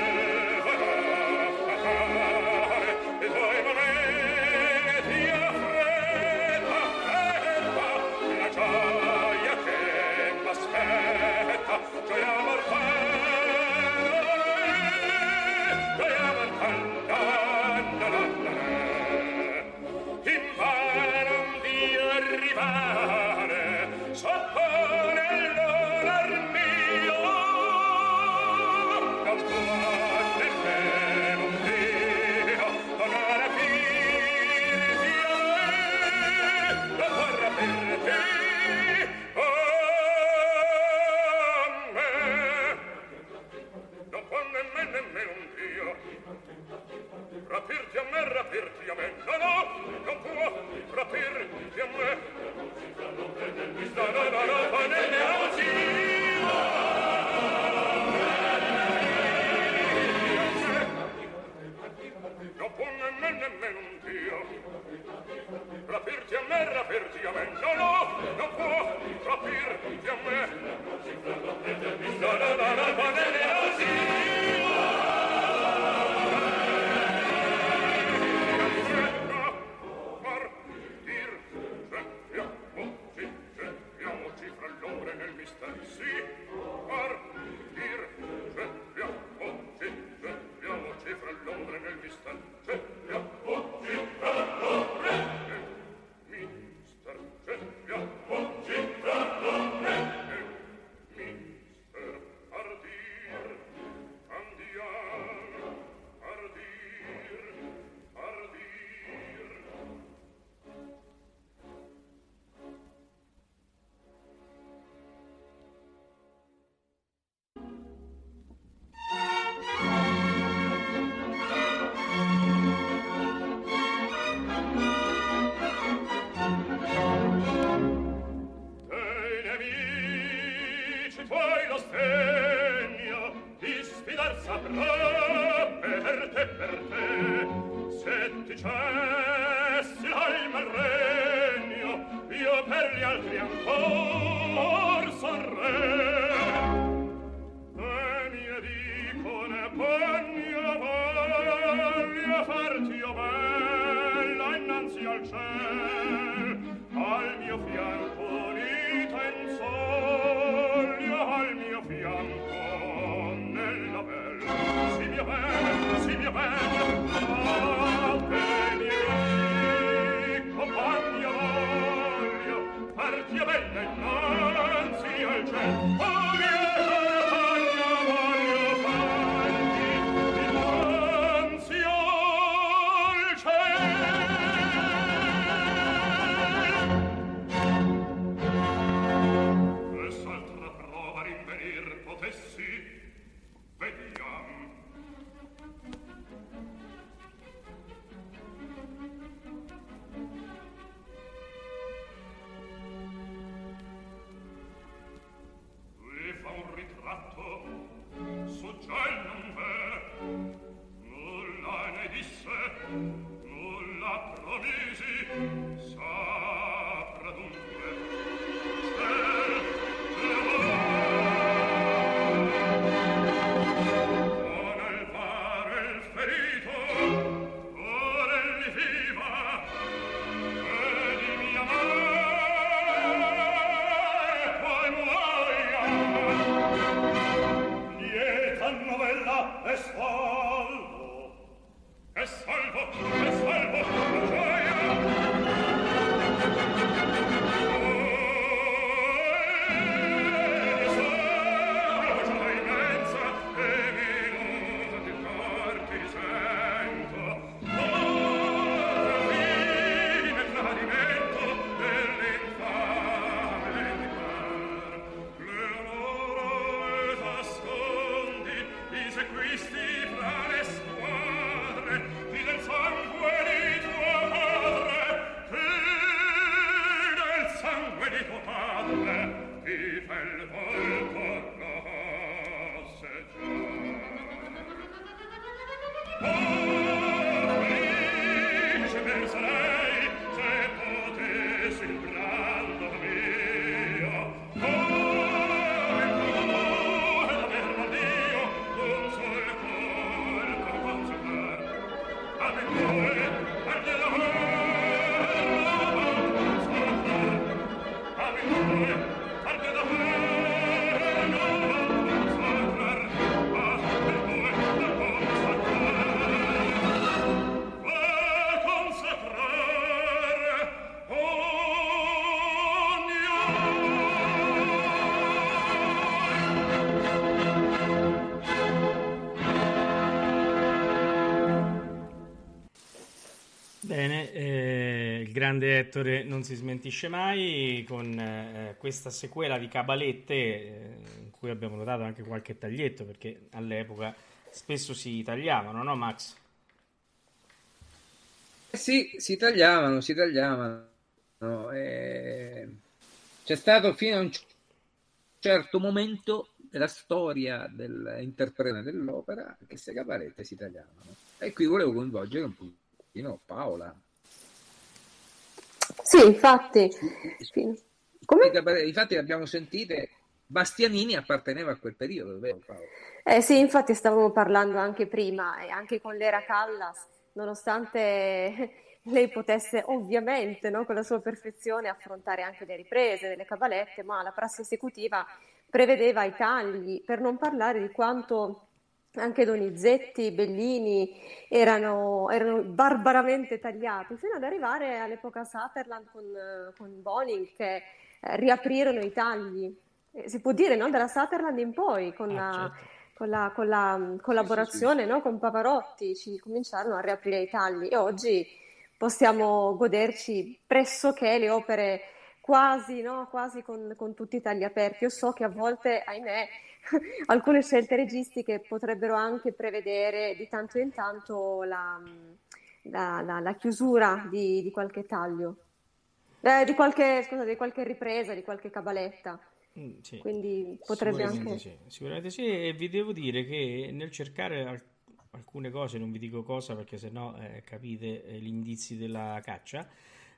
dicessi l'alma il per gli altri ancor sarrei. E mie dicone pegno la voglia farti io bella innanzi al cielo. Grande Ettore non si smentisce mai con eh, questa sequela di cabalette eh, in cui abbiamo notato anche qualche taglietto perché all'epoca spesso si tagliavano, no Max? Eh Sì, si tagliavano, si tagliavano. e C'è stato fino a un certo momento della storia dell'interpretazione dell'opera che queste caparette si tagliavano. E qui volevo coinvolgere un pochino Paola. Sì, infatti. Come? Infatti le abbiamo sentite, Bastianini apparteneva a quel periodo, vero Paola? Eh sì, infatti stavamo parlando anche prima e anche con l'era Callas, nonostante lei potesse ovviamente, no, con la sua perfezione, affrontare anche le riprese delle cabalette, ma la prassi esecutiva prevedeva i tagli, per non parlare di quanto anche Donizetti, Bellini erano, erano barbaramente tagliati, fino ad arrivare all'epoca Sutherland con, con Boning che eh, riaprirono i tagli. Eh, si può dire no? dalla Sutherland in poi, con la, con la, con la mm, collaborazione no? con Pavarotti, ci cominciarono a riaprire i tagli e oggi possiamo goderci pressoché le opere quasi, no? quasi con, con tutti i tagli aperti. Io so che a volte, ahimè, alcune scelte registiche potrebbero anche prevedere di tanto in tanto la, la, la, la chiusura di, di, qualche taglio, eh, di, qualche, scusa, di qualche ripresa, di qualche cabaletta. Mm, sì. quindi potrebbe Sicuramente anche... sì, sicuramente sì, e vi devo dire che nel cercare al- alcune cose, non vi dico cosa perché sennò eh, capite eh, gli indizi della caccia,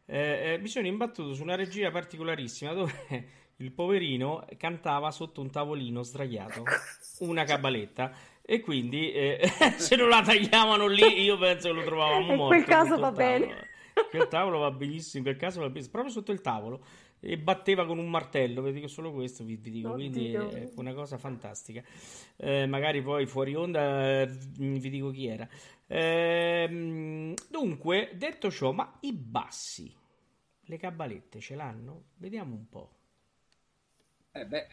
eh, eh, mi sono imbattuto su una regia particolarissima dove il poverino cantava sotto un tavolino sdraiato, una cabaletta, e quindi eh, se non la tagliavano lì io penso che lo trovavamo In morto. quel caso va il bene. tavolo. Quel tavolo va benissimo, in quel caso va benissimo, proprio sotto il tavolo e batteva con un martello, vi dico solo questo, vi, vi dico, quindi è una cosa fantastica. Eh, magari poi fuori onda eh, vi dico chi era. Ehm, dunque, detto ciò, ma i bassi, le cabalette ce l'hanno? Vediamo un po'. Eh beh,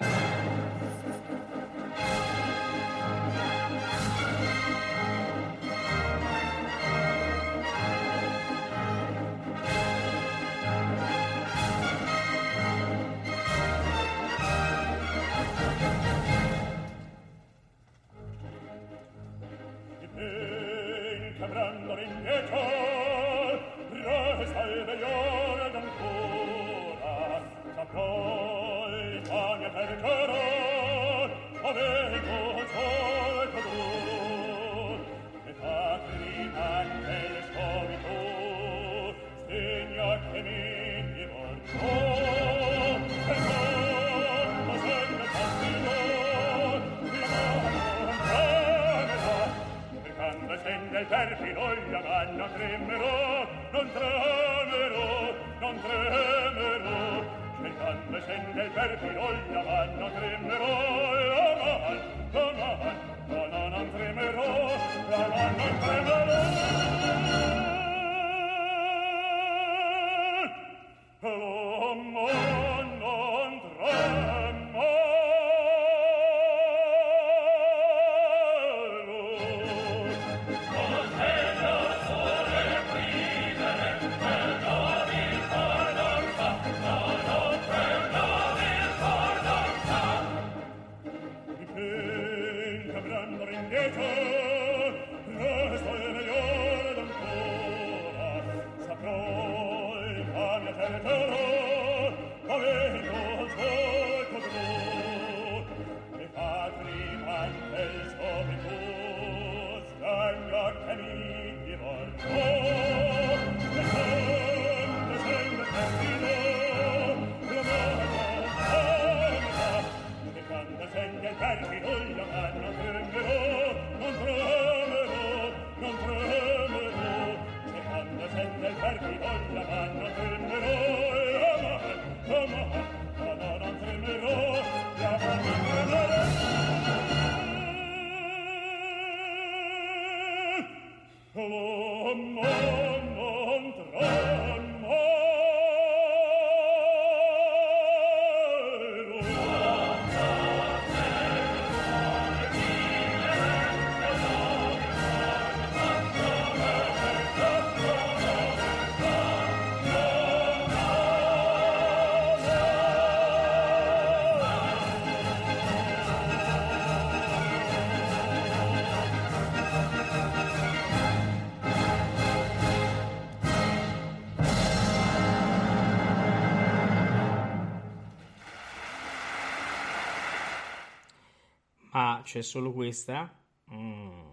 c'è solo questa? Mm.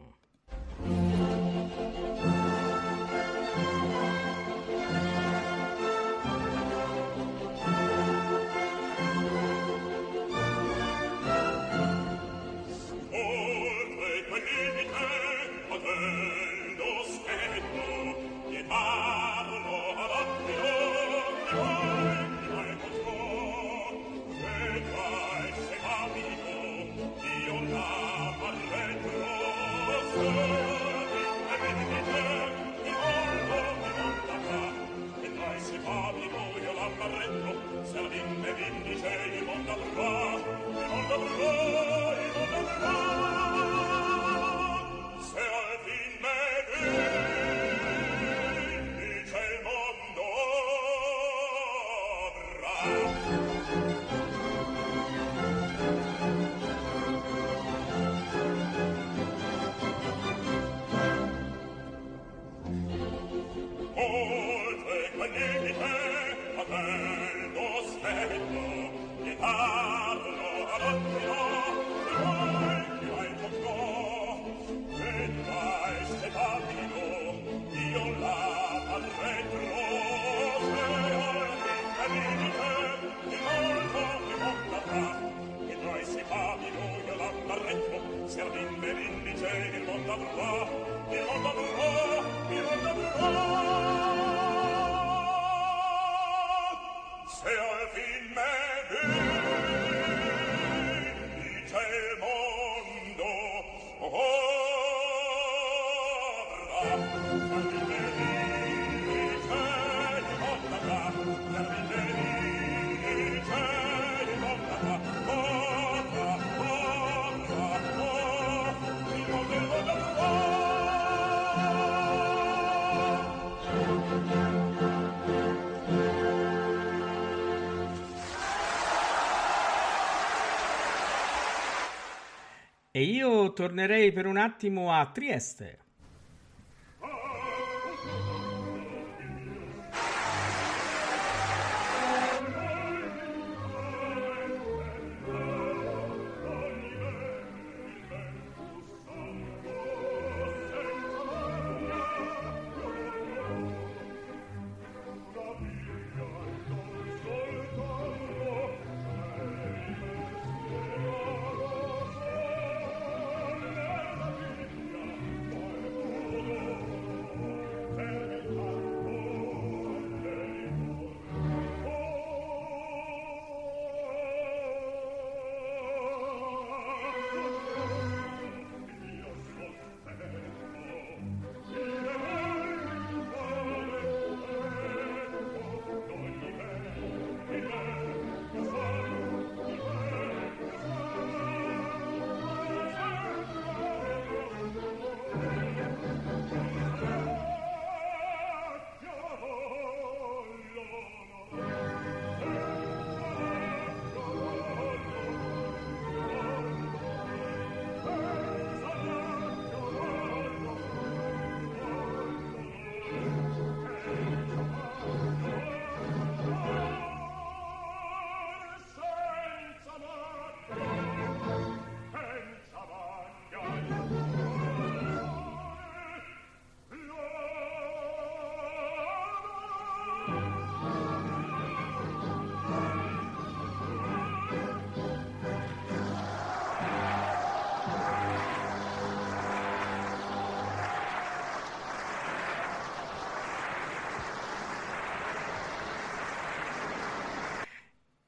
E io tornerei per un attimo a Trieste.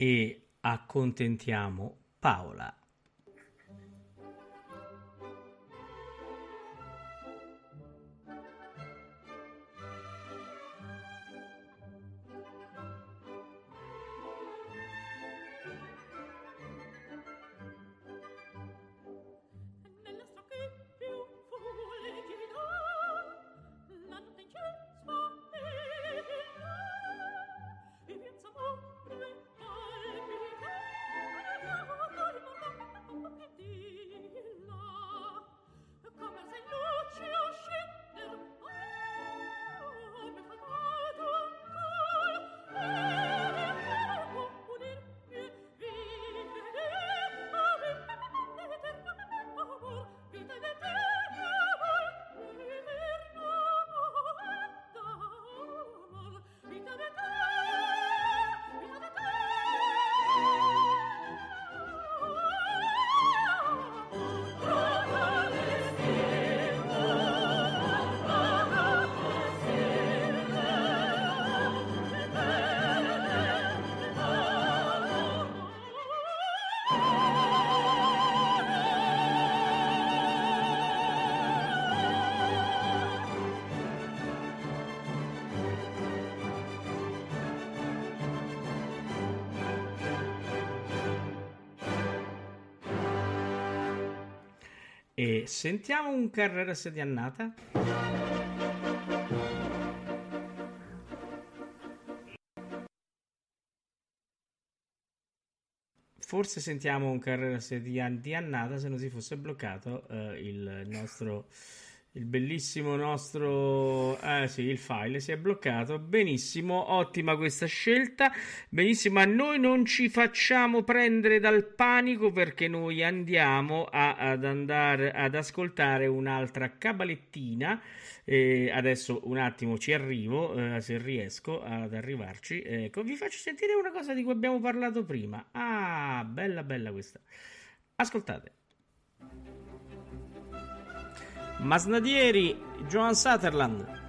E accontentiamo E sentiamo un Carreras di annata. Forse sentiamo un Carreras di, an- di annata se non si fosse bloccato eh, il nostro il bellissimo nostro eh sì, il file si è bloccato. Benissimo, ottima questa scelta. Benissimo, ma noi non ci facciamo prendere dal panico perché noi andiamo a- ad andare ad ascoltare un'altra cabalettina. E adesso un attimo ci arrivo, eh, se riesco ad arrivarci. Ecco, vi faccio sentire una cosa di cui abbiamo parlato prima. Ah, bella bella questa. Ascoltate. Masnadieri, Johan Sutherland.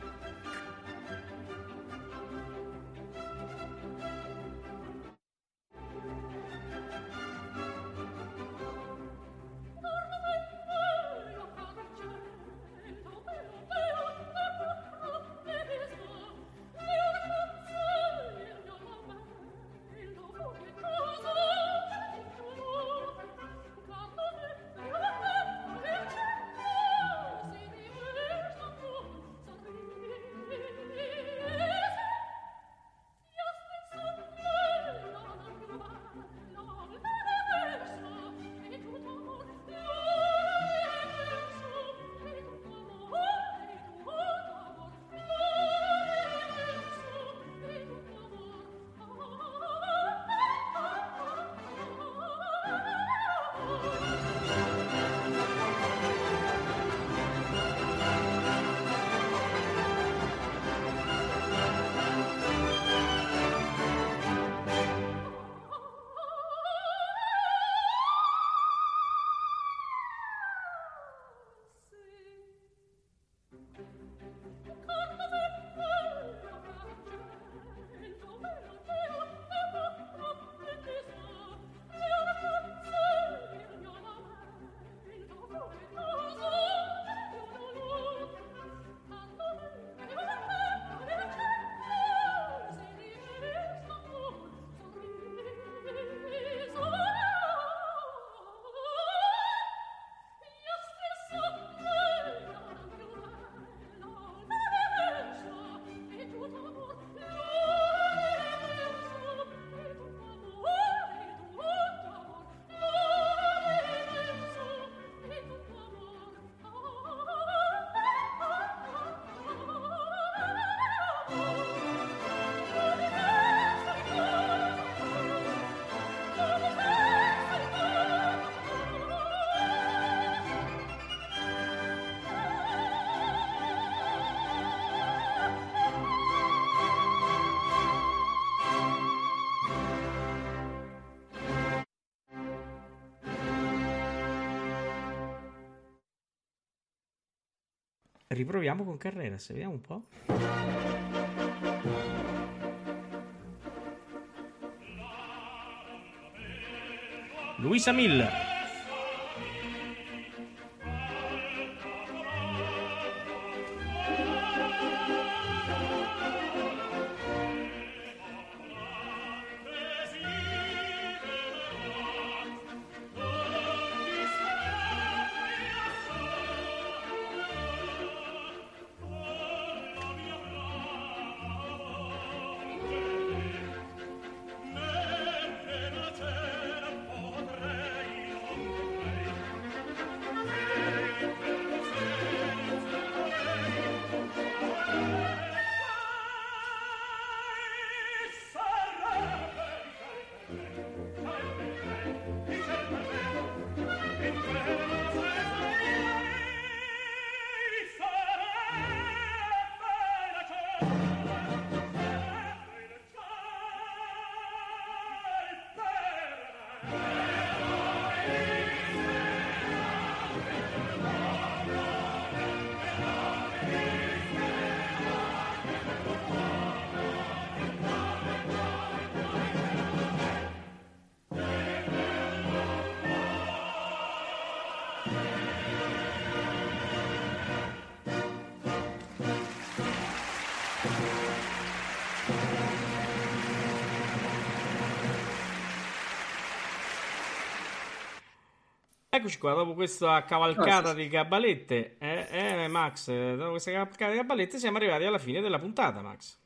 Riproviamo con Carreras, vediamo un po'. Luisa Miller. Eccoci qua, dopo questa cavalcata Ah, sì, di cabalette, eh, eh, Max, eh, dopo questa cavalcata di cabalette siamo arrivati alla fine della puntata, Max.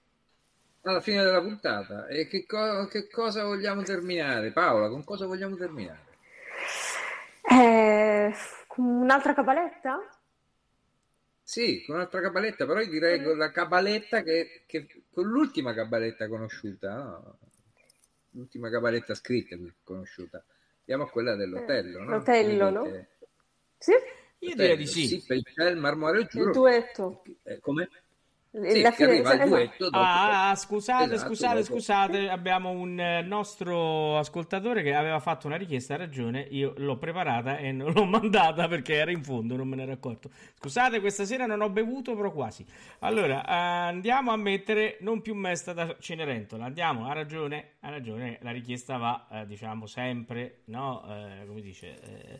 alla fine della puntata. E che, co- che cosa vogliamo terminare? Paola, con cosa vogliamo terminare? Eh, un'altra cabaletta? Sì, con un'altra cabaletta, però io direi con la cabaletta che, che- con l'ultima cabaletta conosciuta, no? L'ultima cabaletta scritta conosciuta. Andiamo a quella dell'Otello, no? L'Otello, no? Sì? Io direi di sì. Sì, per il marmoreo Il giuro. duetto. Eh, come? Sì, La fine- duetto dopo. Ah, ah, scusate, Esatto, scusate, dopo. scusate, abbiamo un eh, nostro ascoltatore che aveva fatto una richiesta, ha ragione, io l'ho preparata e non l'ho mandata perché era in fondo, non me ne ero accorto. Scusate, questa sera non ho bevuto, però quasi. Allora, eh, andiamo a mettere non più mesta da Cenerentola, andiamo, ha ragione, ha ragione, la richiesta va, eh, diciamo, sempre, no, eh, come dice, eh,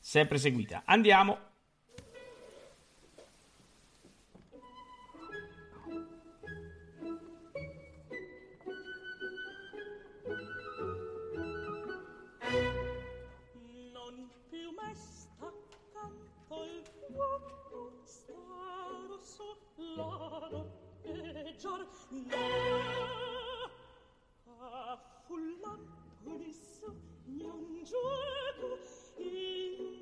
sempre seguita. Andiamo. collado peggior no a fulla polisso non gioco in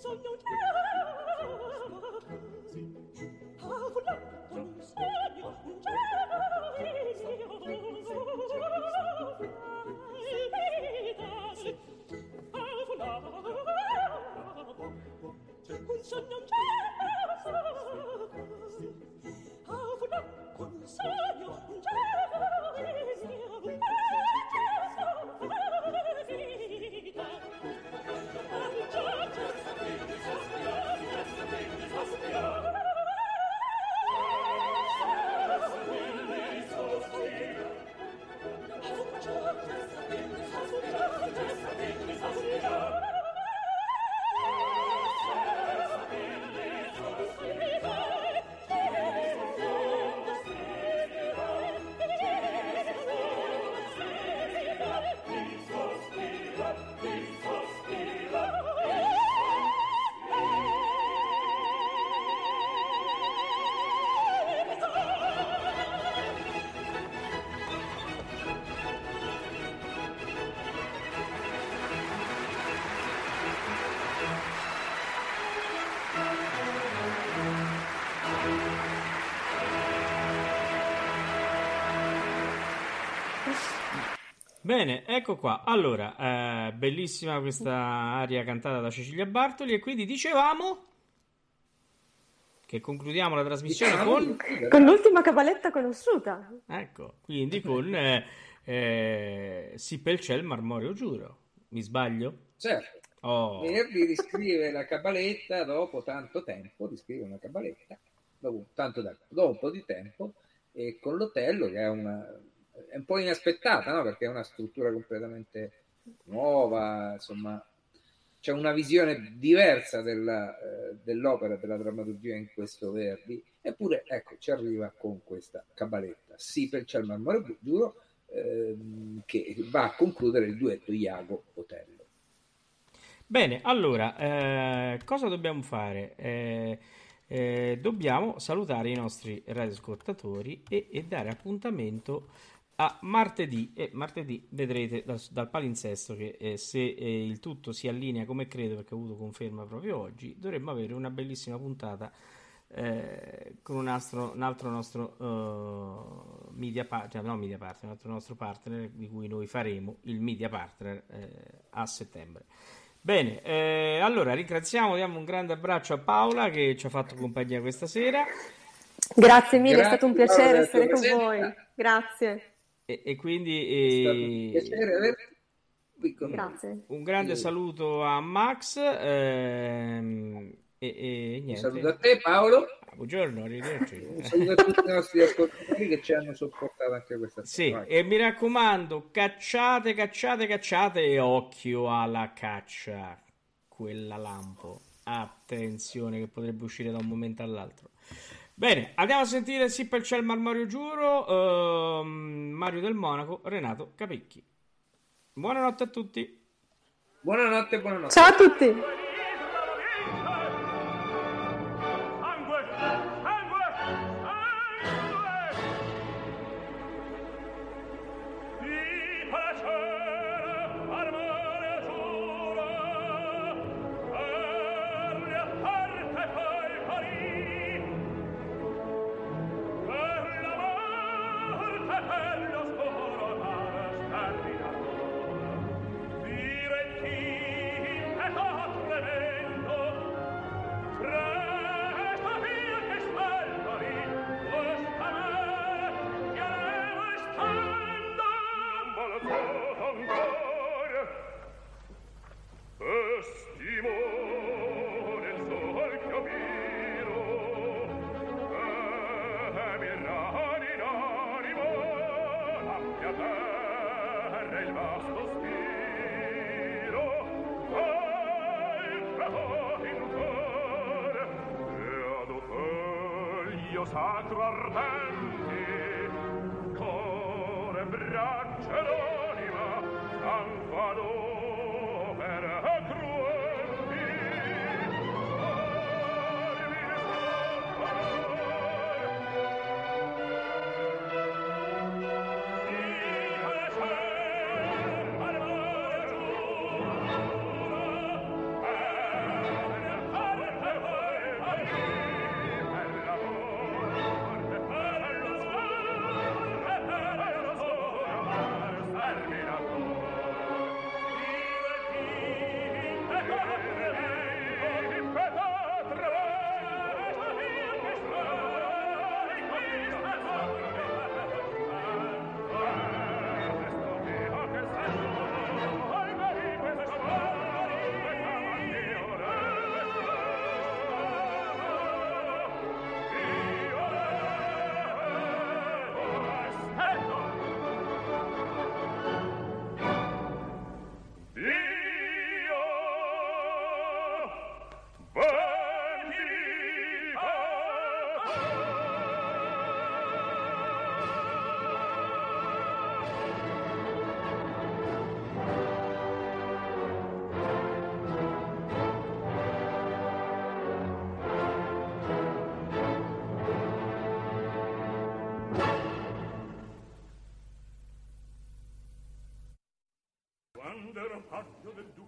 sono te Bene, ecco qua. Allora, eh, bellissima questa aria cantata da Cecilia Bartoli e quindi dicevamo che concludiamo la trasmissione Diciamo con... Con l'ultima cabaletta conosciuta. Ecco, quindi con eh, eh, Sipelcel Marmoreo Giuro. Mi sbaglio? Certo. Oh, Verdi riscrive la cabaletta dopo tanto tempo, riscrive una cabaletta dopo tanto tempo, dopo un po' di tempo, e con l'Otello che è, una, è un po' inaspettata, no? perché è una struttura completamente nuova, insomma, c'è una visione diversa della, eh, dell'opera, della drammaturgia in questo Verdi, eppure ecco, ci arriva con questa cabaletta. Sì, per c'è il marmore giuro, ehm, che va a concludere il duetto Iago-Otello. Bene, allora, eh, cosa dobbiamo fare? Eh, eh, dobbiamo salutare i nostri radioascoltatori e, e dare appuntamento a martedì. E martedì vedrete dal, dal palinsesto che eh, se eh, il tutto si allinea come credo, perché ho avuto conferma proprio oggi, dovremmo avere una bellissima puntata eh, con un altro, un altro nostro eh, media partner, no media partner, un altro nostro partner di cui noi faremo il media partner eh, a settembre. Bene, eh, allora ringraziamo, diamo un grande abbraccio a Paola che ci ha fatto compagnia questa sera Grazie mille, è Grazie, stato un Paola, piacere della essere con voi. Grazie. E, e quindi È stato un eh, piacere averti noi. Grazie. un grande Sì. saluto a Max ehm, e, e Un niente. saluto a te Paolo, Buongiorno, arrivederci. un saluto a tutti i nostri ascoltatori che ci hanno sopportato anche questa Sì, sera. Vai. e mi raccomando, cacciate, cacciate, cacciate e occhio alla caccia, quella lampo. Attenzione che potrebbe uscire da un momento all'altro. Bene, andiamo a sentire sì per ciel Marmorio Giuro, ehm, Mario del Monaco, Renato Capicchi. Buonanotte a tutti. Buonanotte, buonanotte. Ciao a tutti.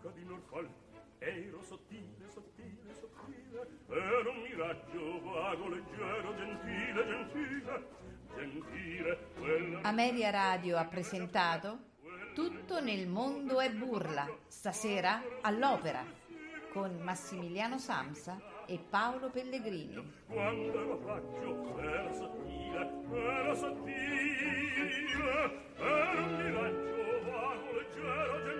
Duca di Norfolk ero sottile, sottile, sottile ero un miraggio vago, leggero, gentile, gentile gentile quella Ameria Radio ha presentato Tutto nel mondo è burla, stasera all'opera, con Massimiliano Samsa e Paolo Pellegrini. quando ero paggio ero sottile, ero sottile ero un miraggio vago, leggero, gentile